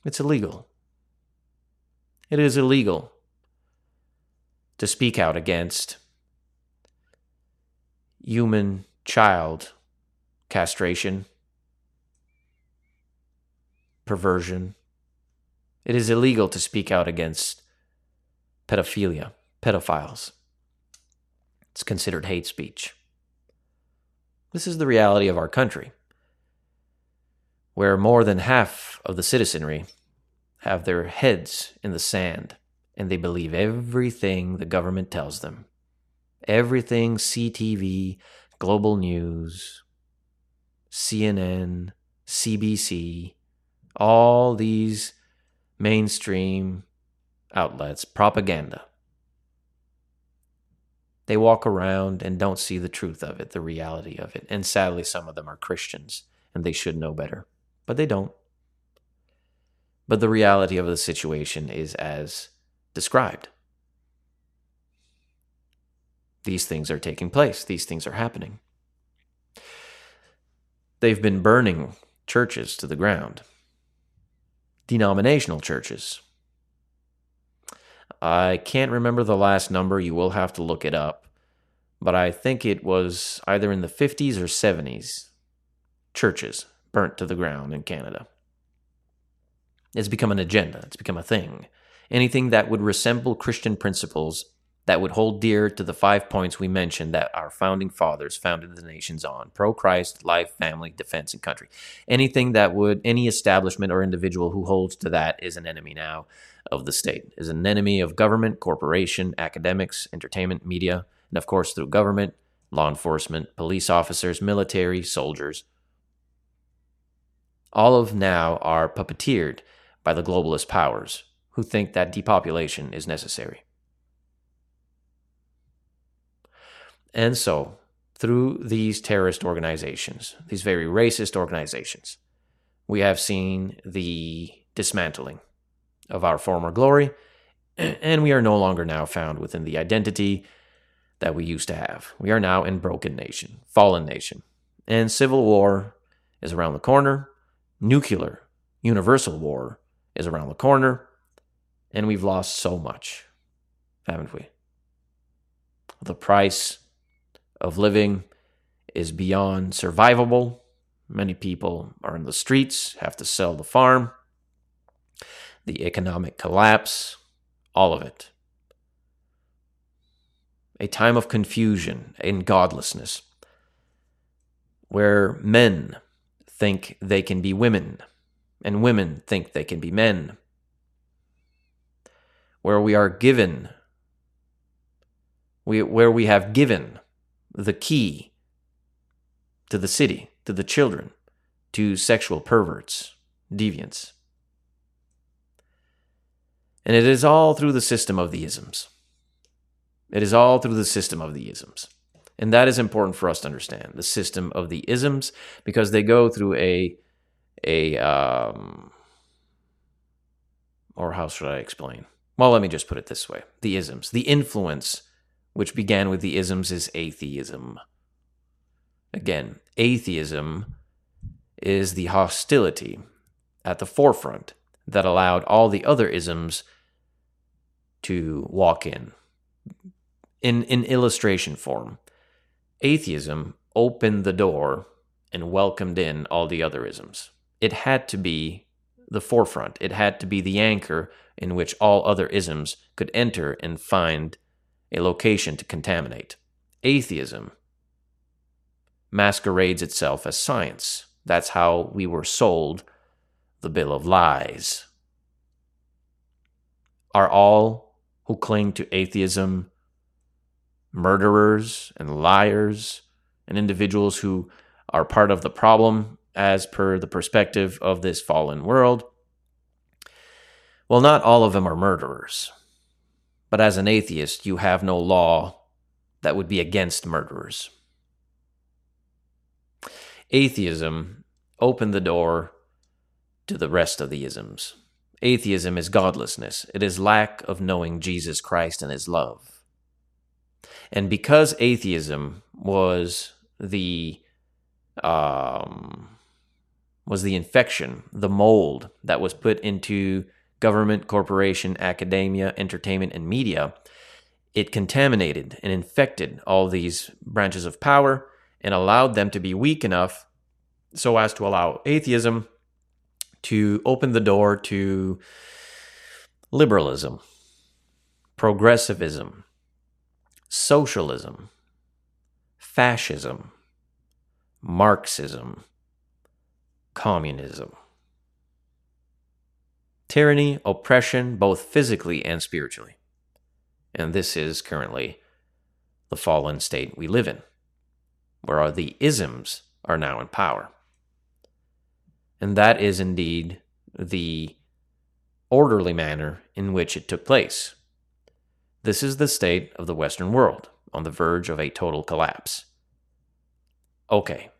It's illegal. It is illegal to speak out against human child castration, perversion. It is illegal to speak out against pedophilia, pedophiles. It's considered hate speech. This is the reality of our country, where more than half of the citizenry have their heads in the sand and they believe everything the government tells them. Everything CTV, Global News, CNN, CBC, all these mainstream outlets, propaganda. They walk around and don't see the truth of it, the reality of it. And sadly, some of them are Christians and they should know better, but they don't. But the reality of the situation is as described. These things are taking place, these things are happening. They've been burning churches to the ground, denominational churches. I can't remember the last number, you will have to look it up, but I think it was either in the 50s or 70s. Churches burnt to the ground in Canada. It's become an agenda, it's become a thing. Anything that would resemble Christian principles that would hold dear to the five points we mentioned that our founding fathers founded the nations on pro Christ, life, family, defense, and country. Anything that would, any establishment or individual who holds to that is an enemy now of the state, is an enemy of government, corporation, academics, entertainment, media, and of course through government, law enforcement, police officers, military, soldiers. All of now are puppeteered by the globalist powers who think that depopulation is necessary. And so, through these terrorist organizations, these very racist organizations, we have seen the dismantling of our former glory, and we are no longer now found within the identity that we used to have. We are now in broken nation, fallen nation, and civil war is around the corner. Nuclear, universal war is around the corner, and we've lost so much, haven't we? The price of living is beyond survivable. Many people are in the streets, have to sell the farm, the economic collapse, all of it. A time of confusion and godlessness, where men think they can be women and women think they can be men, where we are given, we, where we have given the key to the city, to the children, to sexual perverts, deviants. And it is all through the system of the isms. It is all through the system of the isms. And that is important for us to understand the system of the isms because they go through a, a, um, or how should I explain? Well, let me just put it this way the isms, the influence which began with the isms, is atheism. Again, atheism is the hostility at the forefront that allowed all the other isms to walk in. In, in illustration form, atheism opened the door and welcomed in all the other isms. It had to be the forefront, it had to be the anchor in which all other isms could enter and find a location to contaminate. Atheism masquerades itself as science. That's how we were sold the bill of lies. Are all who cling to atheism murderers and liars and individuals who are part of the problem as per the perspective of this fallen world? Well, not all of them are murderers. But as an atheist, you have no law that would be against murderers. Atheism opened the door to the rest of the isms. Atheism is godlessness, it is lack of knowing Jesus Christ and his love. And because atheism was the um, was the infection, the mold that was put into government, corporation, academia, entertainment, and media, it contaminated and infected all these branches of power and allowed them to be weak enough so as to allow atheism to open the door to liberalism, progressivism, socialism, fascism, Marxism, communism tyranny, oppression, both physically and spiritually. And this is currently the fallen state we live in, where the isms are now in power. And that is indeed the orderly manner in which it took place. This is the state of the Western world on the verge of a total collapse. Okay,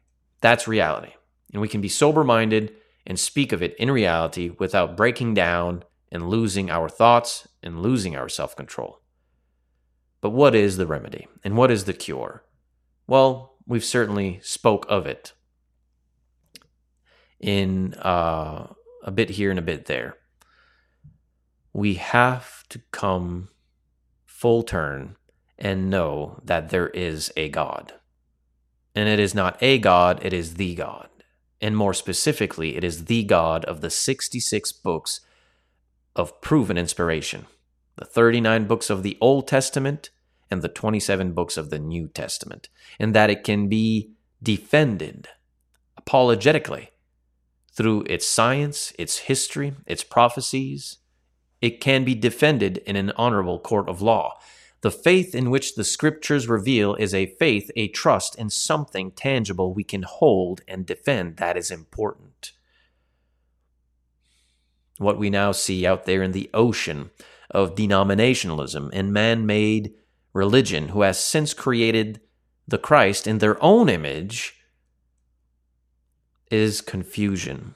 that's reality. And we can be sober minded and speak of it in reality without breaking down and losing our thoughts and losing our self control. But what is the remedy and what is the cure? Well, we've certainly spoke of it in uh, a bit here and a bit there. We have to come full turn and know that there is a God. And it is not a God, it is the God. And more specifically, it is the God of the 66 books of proven inspiration the 39 books of the Old Testament and the 27 books of the New Testament, and that it can be defended apologetically through its science, its history, its prophecies. It can be defended in an honorable court of law. The faith in which the scriptures reveal is a faith, a trust in something tangible we can hold and defend. That is important. What we now see out there in the ocean of denominationalism and man made religion, who has since created the Christ in their own image, is confusion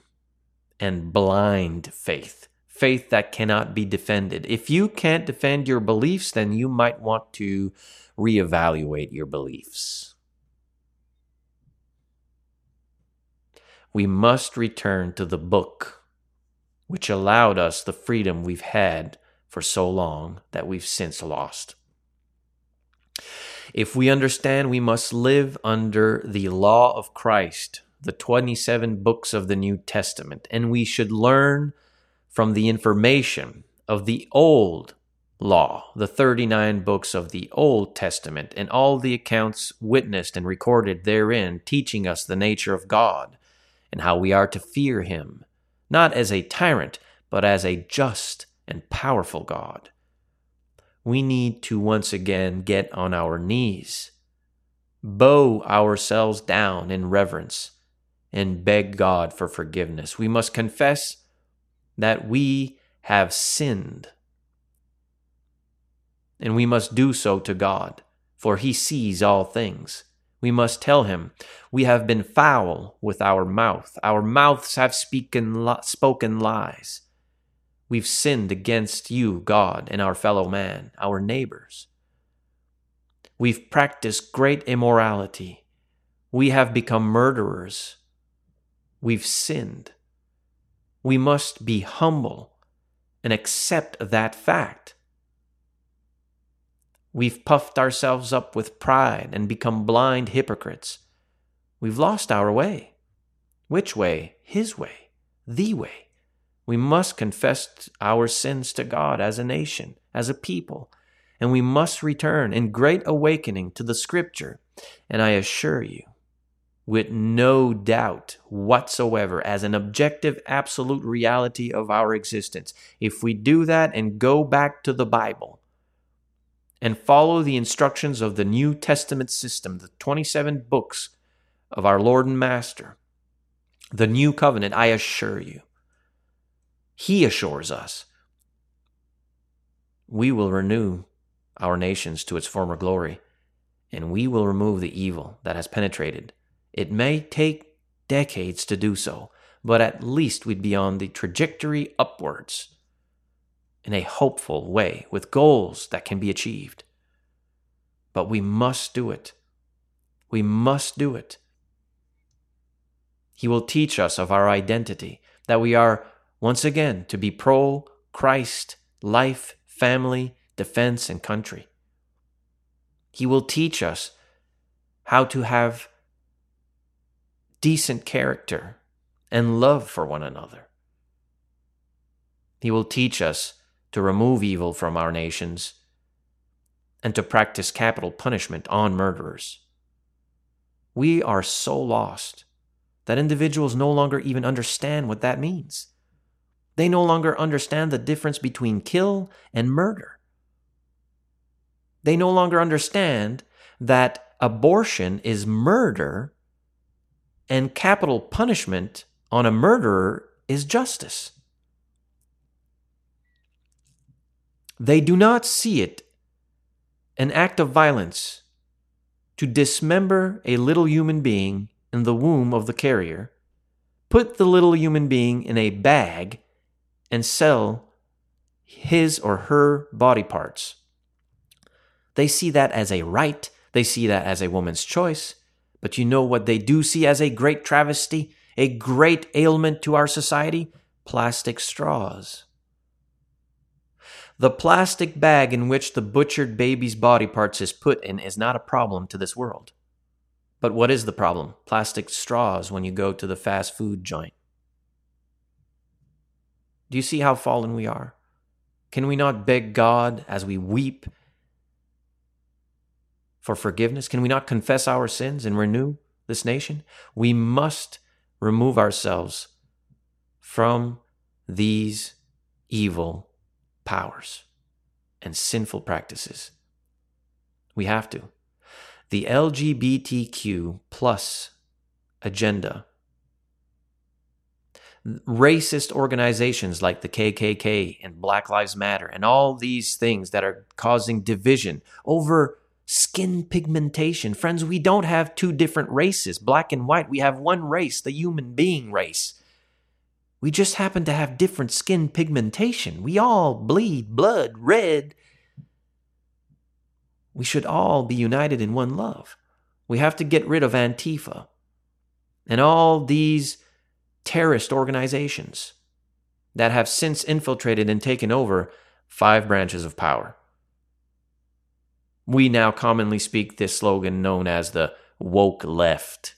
and blind faith faith that cannot be defended. If you can't defend your beliefs, then you might want to reevaluate your beliefs. We must return to the book, which allowed us the freedom we've had for so long that we've since lost. If we understand we must live under the law of Christ, the 27 books of the New Testament, and we should learn from the information of the Old Law, the 39 books of the Old Testament, and all the accounts witnessed and recorded therein, teaching us the nature of God and how we are to fear Him, not as a tyrant, but as a just and powerful God. We need to once again get on our knees, bow ourselves down in reverence, and beg God for forgiveness. We must confess that we have sinned. And we must do so to God, for He sees all things. We must tell Him, We have been foul with our mouth. Our mouths have spoken lies. We've sinned against you, God, and our fellow man, our neighbors. We've practiced great immorality. We have become murderers. We've sinned we must be humble and accept that fact. We've puffed ourselves up with pride and become blind hypocrites. We've lost our way. Which way? His way, the way. We must confess our sins to God as a nation, as a people, and we must return in great awakening to the Scripture. And I assure you, with no doubt whatsoever as an objective, absolute reality of our existence. If we do that and go back to the Bible and follow the instructions of the New Testament system, the 27 books of our Lord and Master, the new covenant, I assure you, He assures us, we will renew our nations to its former glory, and we will remove the evil that has penetrated it may take decades to do so, but at least we'd be on the trajectory upwards in a hopeful way with goals that can be achieved. But we must do it. We must do it. He will teach us of our identity, that we are, once again, to be pro Christ, life, family, defense, and country. He will teach us how to have decent character and love for one another. He will teach us to remove evil from our nations and to practice capital punishment on murderers. We are so lost that individuals no longer even understand what that means. They no longer understand the difference between kill and murder. They no longer understand that abortion is murder and capital punishment on a murderer is justice. They do not see it an act of violence to dismember a little human being in the womb of the carrier, put the little human being in a bag, and sell his or her body parts. They see that as a right, they see that as a woman's choice, but you know what they do see as a great travesty, a great ailment to our society? Plastic straws. The plastic bag in which the butchered baby's body parts is put in is not a problem to this world. But what is the problem? Plastic straws when you go to the fast food joint. Do you see how fallen we are? Can we not beg God as we weep for forgiveness? Can we not confess our sins and renew this nation? We must remove ourselves from these evil powers and sinful practices. We have to. The LGBTQ plus agenda, racist organizations like the KKK and Black Lives Matter, and all these things that are causing division over skin pigmentation. Friends, we don't have two different races, black and white. We have one race, the human being race. We just happen to have different skin pigmentation. We all bleed blood red. We should all be united in one love. We have to get rid of Antifa and all these terrorist organizations that have since infiltrated and taken over five branches of power. We now commonly speak this slogan known as the woke left.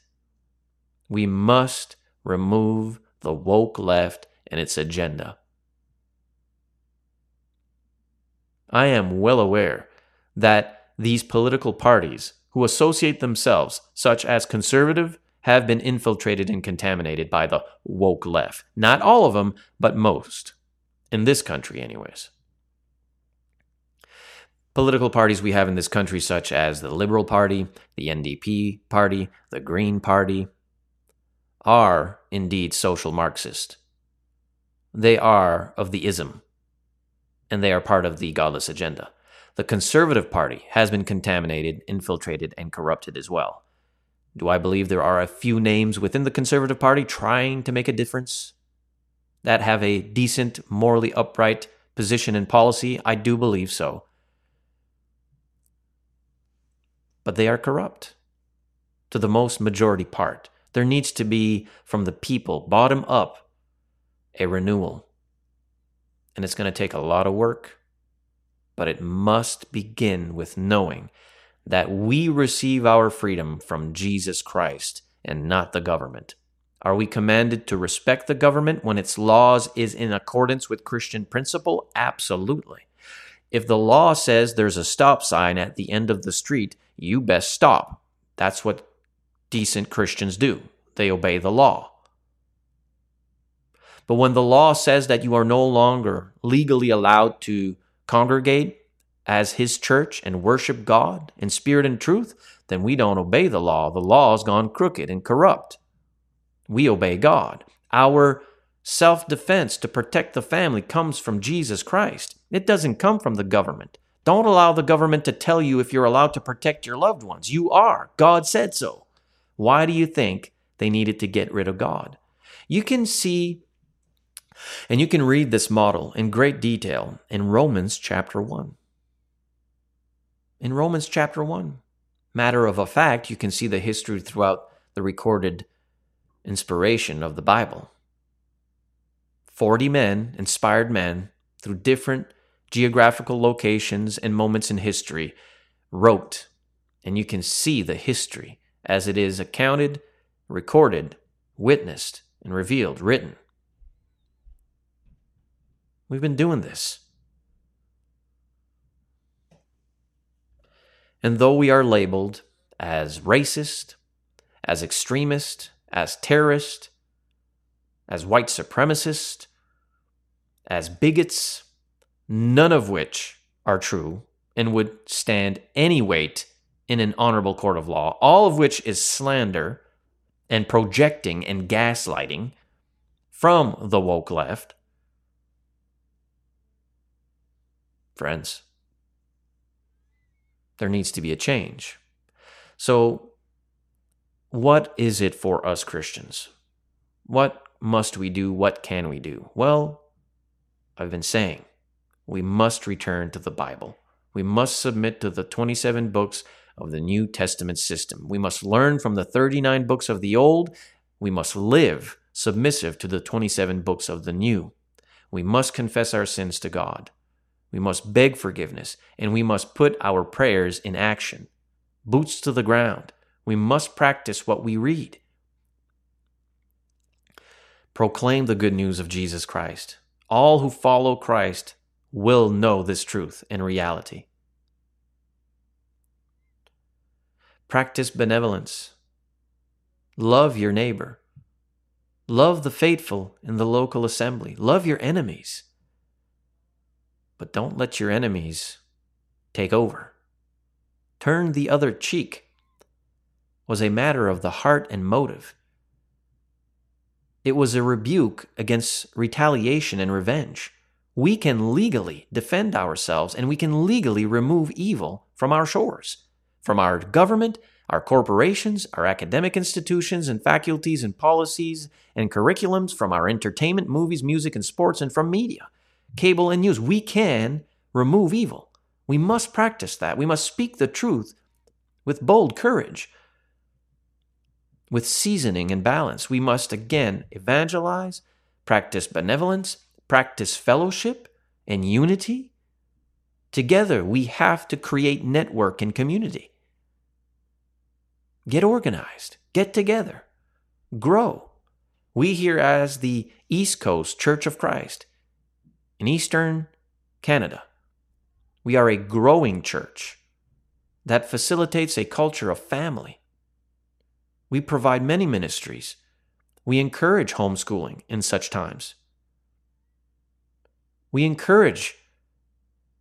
We must remove the woke left and its agenda. I am well aware that these political parties who associate themselves, such as conservative, have been infiltrated and contaminated by the woke left. Not all of them, but most. In this country, anyways. Political parties we have in this country, such as the Liberal Party, the NDP Party, the Green Party, are indeed social Marxist. They are of the ism, and they are part of the godless agenda. The Conservative Party has been contaminated, infiltrated, and corrupted as well. Do I believe there are a few names within the Conservative Party trying to make a difference that have a decent, morally upright position and policy? I do believe so. But they are corrupt to the most majority part. There needs to be, from the people, bottom up, a renewal. And it's going to take a lot of work, but it must begin with knowing that we receive our freedom from Jesus Christ and not the government. Are we commanded to respect the government when its laws is in accordance with Christian principle? Absolutely. If the law says there's a stop sign at the end of the street, you best stop. That's what decent Christians do. They obey the law. But when the law says that you are no longer legally allowed to congregate as His church and worship God in spirit and truth, then we don't obey the law. The law has gone crooked and corrupt. We obey God. Our self defense to protect the family comes from Jesus Christ. It doesn't come from the government. Don't allow the government to tell you if you're allowed to protect your loved ones. You are. God said so. Why do you think they needed to get rid of God? You can see and you can read this model in great detail in Romans chapter 1. In Romans chapter 1, matter of a fact, you can see the history throughout the recorded inspiration of the Bible. 40 men, inspired men, through different geographical locations and moments in history, wrote, and you can see the history as it is accounted, recorded, witnessed, and revealed, written. We've been doing this. And though we are labeled as racist, as extremist, as terrorist, as white supremacist, as bigots, none of which are true and would stand any weight in an honorable court of law, all of which is slander and projecting and gaslighting from the woke left. Friends, there needs to be a change. So, what is it for us Christians? What must we do? What can we do? Well, I've been saying we must return to the Bible. We must submit to the 27 books of the New Testament system. We must learn from the 39 books of the Old. We must live submissive to the 27 books of the New. We must confess our sins to God. We must beg forgiveness, and we must put our prayers in action. Boots to the ground. We must practice what we read. Proclaim the good news of Jesus Christ. All who follow Christ will know this truth in reality. Practice benevolence. Love your neighbor. Love the faithful in the local assembly. Love your enemies. But don't let your enemies take over. Turn the other cheek was a matter of the heart and motive. It was a rebuke against retaliation and revenge. We can legally defend ourselves and we can legally remove evil from our shores from our government, our corporations, our academic institutions and faculties and policies and curriculums, from our entertainment, movies, music, and sports, and from media, cable, and news. We can remove evil. We must practice that. We must speak the truth with bold courage, with seasoning and balance. We must again evangelize, practice benevolence, practice fellowship and unity. Together, we have to create network and community. Get organized, get together, grow. We here, as the East Coast Church of Christ in Eastern Canada, we are a growing church that facilitates a culture of family. We provide many ministries. We encourage homeschooling in such times. We encourage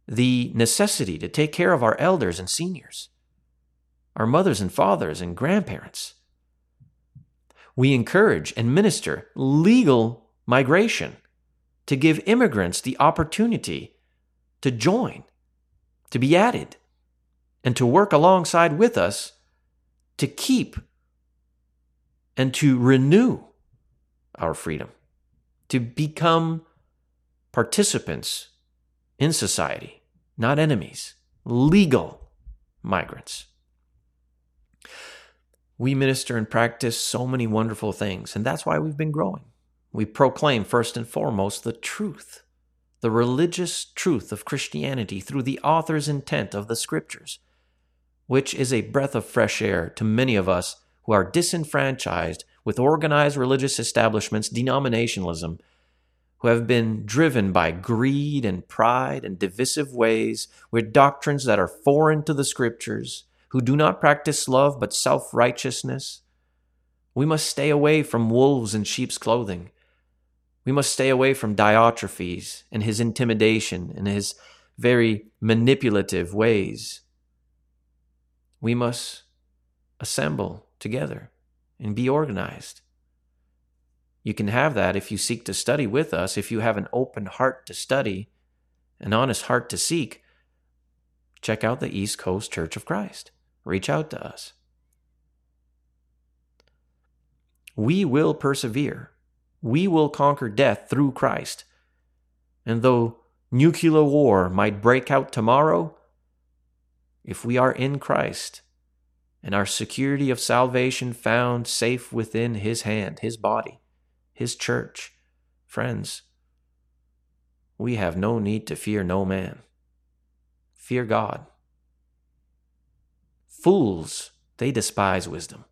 the necessity to take care of our elders and seniors our mothers and fathers and grandparents. We encourage and minister legal migration to give immigrants the opportunity to join, to be added, and to work alongside with us to keep and to renew our freedom, to become participants in society, not enemies, legal migrants we minister and practice so many wonderful things, and that's why we've been growing. We proclaim, first and foremost, the truth, the religious truth of Christianity through the author's intent of the scriptures, which is a breath of fresh air to many of us who are disenfranchised with organized religious establishments, denominationalism, who have been driven by greed and pride and divisive ways with doctrines that are foreign to the scriptures who do not practice love but self righteousness. We must stay away from wolves in sheep's clothing. We must stay away from Diotrephes and his intimidation and his very manipulative ways. We must assemble together and be organized. You can have that if you seek to study with us, if you have an open heart to study, an honest heart to seek. Check out the East Coast Church of Christ reach out to us. We will persevere. We will conquer death through Christ. And though nuclear war might break out tomorrow, if we are in Christ and our security of salvation found safe within His hand, His body, His church, friends, we have no need to fear no man. Fear God. Fools, they despise wisdom.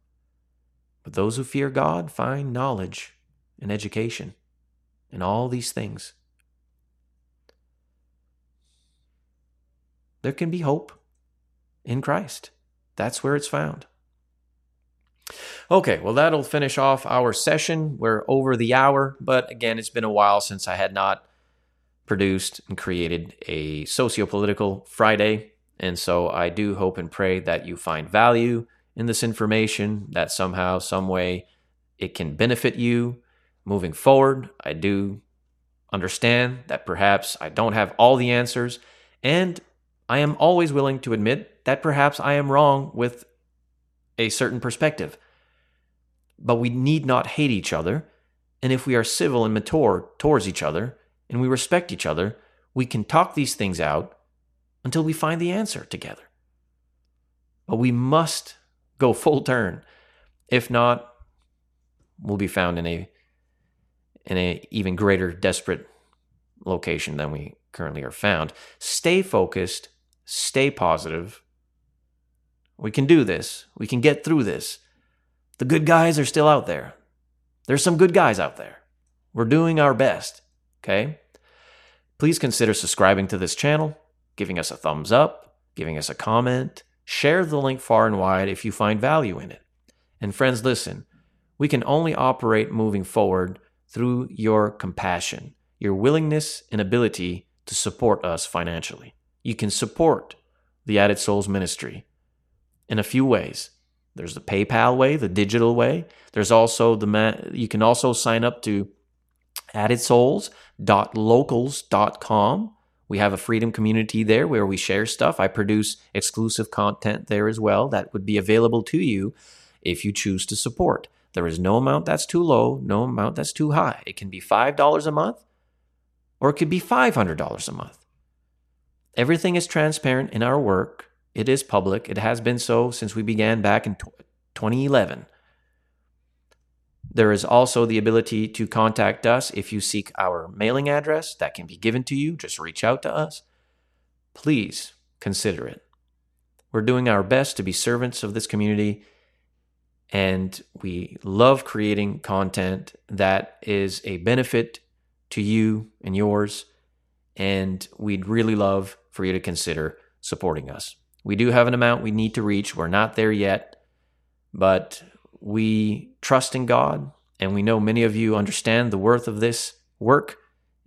But those who fear God find knowledge and education and all these things. There can be hope in Christ. That's where it's found. Okay, well, that'll finish off our session. We're over the hour, but again, it's been a while since I had not produced and created a socio-political Friday. And so I do hope and pray that you find value in this information, that somehow, some way it can benefit you moving forward. I do understand that perhaps I don't have all the answers, and I am always willing to admit that perhaps I am wrong with a certain perspective. But we need not hate each other, and if we are civil and mature towards each other, and we respect each other, we can talk these things out until we find the answer together. But we must go full turn. If not, we'll be found in a in a even greater desperate location than we currently are found. Stay focused, stay positive. We can do this. We can get through this. The good guys are still out there. There's some good guys out there. We're doing our best. Okay? Please consider subscribing to this channel, giving us a thumbs up, giving us a comment, share the link far and wide if you find value in it. And friends, listen, we can only operate moving forward through your compassion, your willingness and ability to support us financially. You can support the Added Souls ministry in a few ways. There's the PayPal way, the digital way. There's also the ma- you can also sign up to addedsouls.locals.com. We have a freedom community there where we share stuff. I produce exclusive content there as well that would be available to you if you choose to support. There is no amount that's too low, no amount that's too high. It can be $5 a month or it could be $500 a month. Everything is transparent in our work. It is public. It has been so since we began back in 2011. There is also the ability to contact us if you seek our mailing address that can be given to you. Just reach out to us. Please consider it. We're doing our best to be servants of this community, and we love creating content that is a benefit to you and yours. And we'd really love for you to consider supporting us. We do have an amount we need to reach. We're not there yet, but we trust in God, and we know many of you understand the worth of this work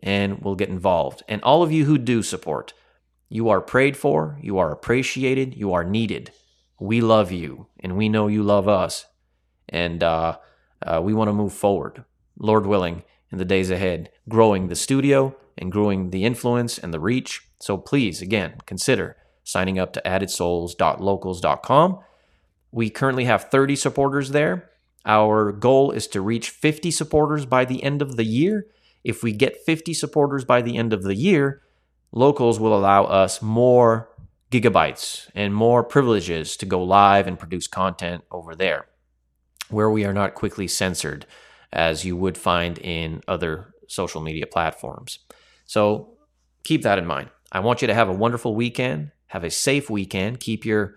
and will get involved. And all of you who do support, you are prayed for, you are appreciated, you are needed. We love you, and we know you love us. And uh, uh, we want to move forward, Lord willing, in the days ahead, growing the studio and growing the influence and the reach. So please, again, consider signing up to addedsouls.locals.com we currently have 30 supporters there. Our goal is to reach 50 supporters by the end of the year. If we get 50 supporters by the end of the year, locals will allow us more gigabytes and more privileges to go live and produce content over there, where we are not quickly censored as you would find in other social media platforms. So keep that in mind. I want you to have a wonderful weekend, have a safe weekend, keep your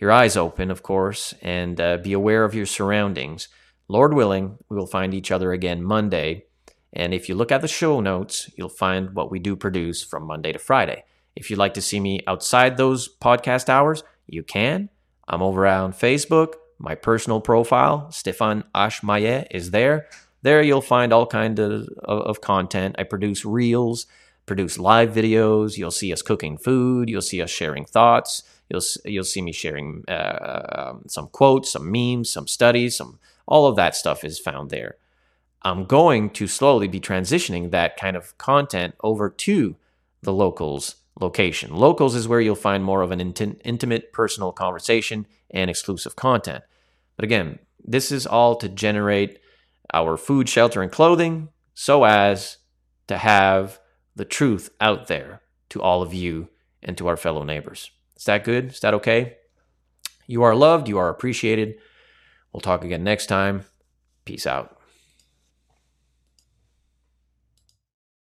your eyes open, of course, and uh, be aware of your surroundings. Lord willing, we will find each other again Monday. And if you look at the show notes, you'll find what we do produce from Monday to Friday. If you'd like to see me outside those podcast hours, you can. I'm over on Facebook. My personal profile, Stephane Ashmaye, is there. There you'll find all kind of, of content. I produce reels, produce live videos. You'll see us cooking food. You'll see us sharing thoughts. You'll you'll see me sharing uh, um, some quotes, some memes, some studies, some all of that stuff is found there. I'm going to slowly be transitioning that kind of content over to the locals location. Locals is where you'll find more of an int- intimate, personal conversation and exclusive content. But again, this is all to generate our food, shelter, and clothing so as to have the truth out there to all of you and to our fellow neighbors. Is that good? Is that okay? You are loved. You are appreciated. We'll talk again next time. Peace out.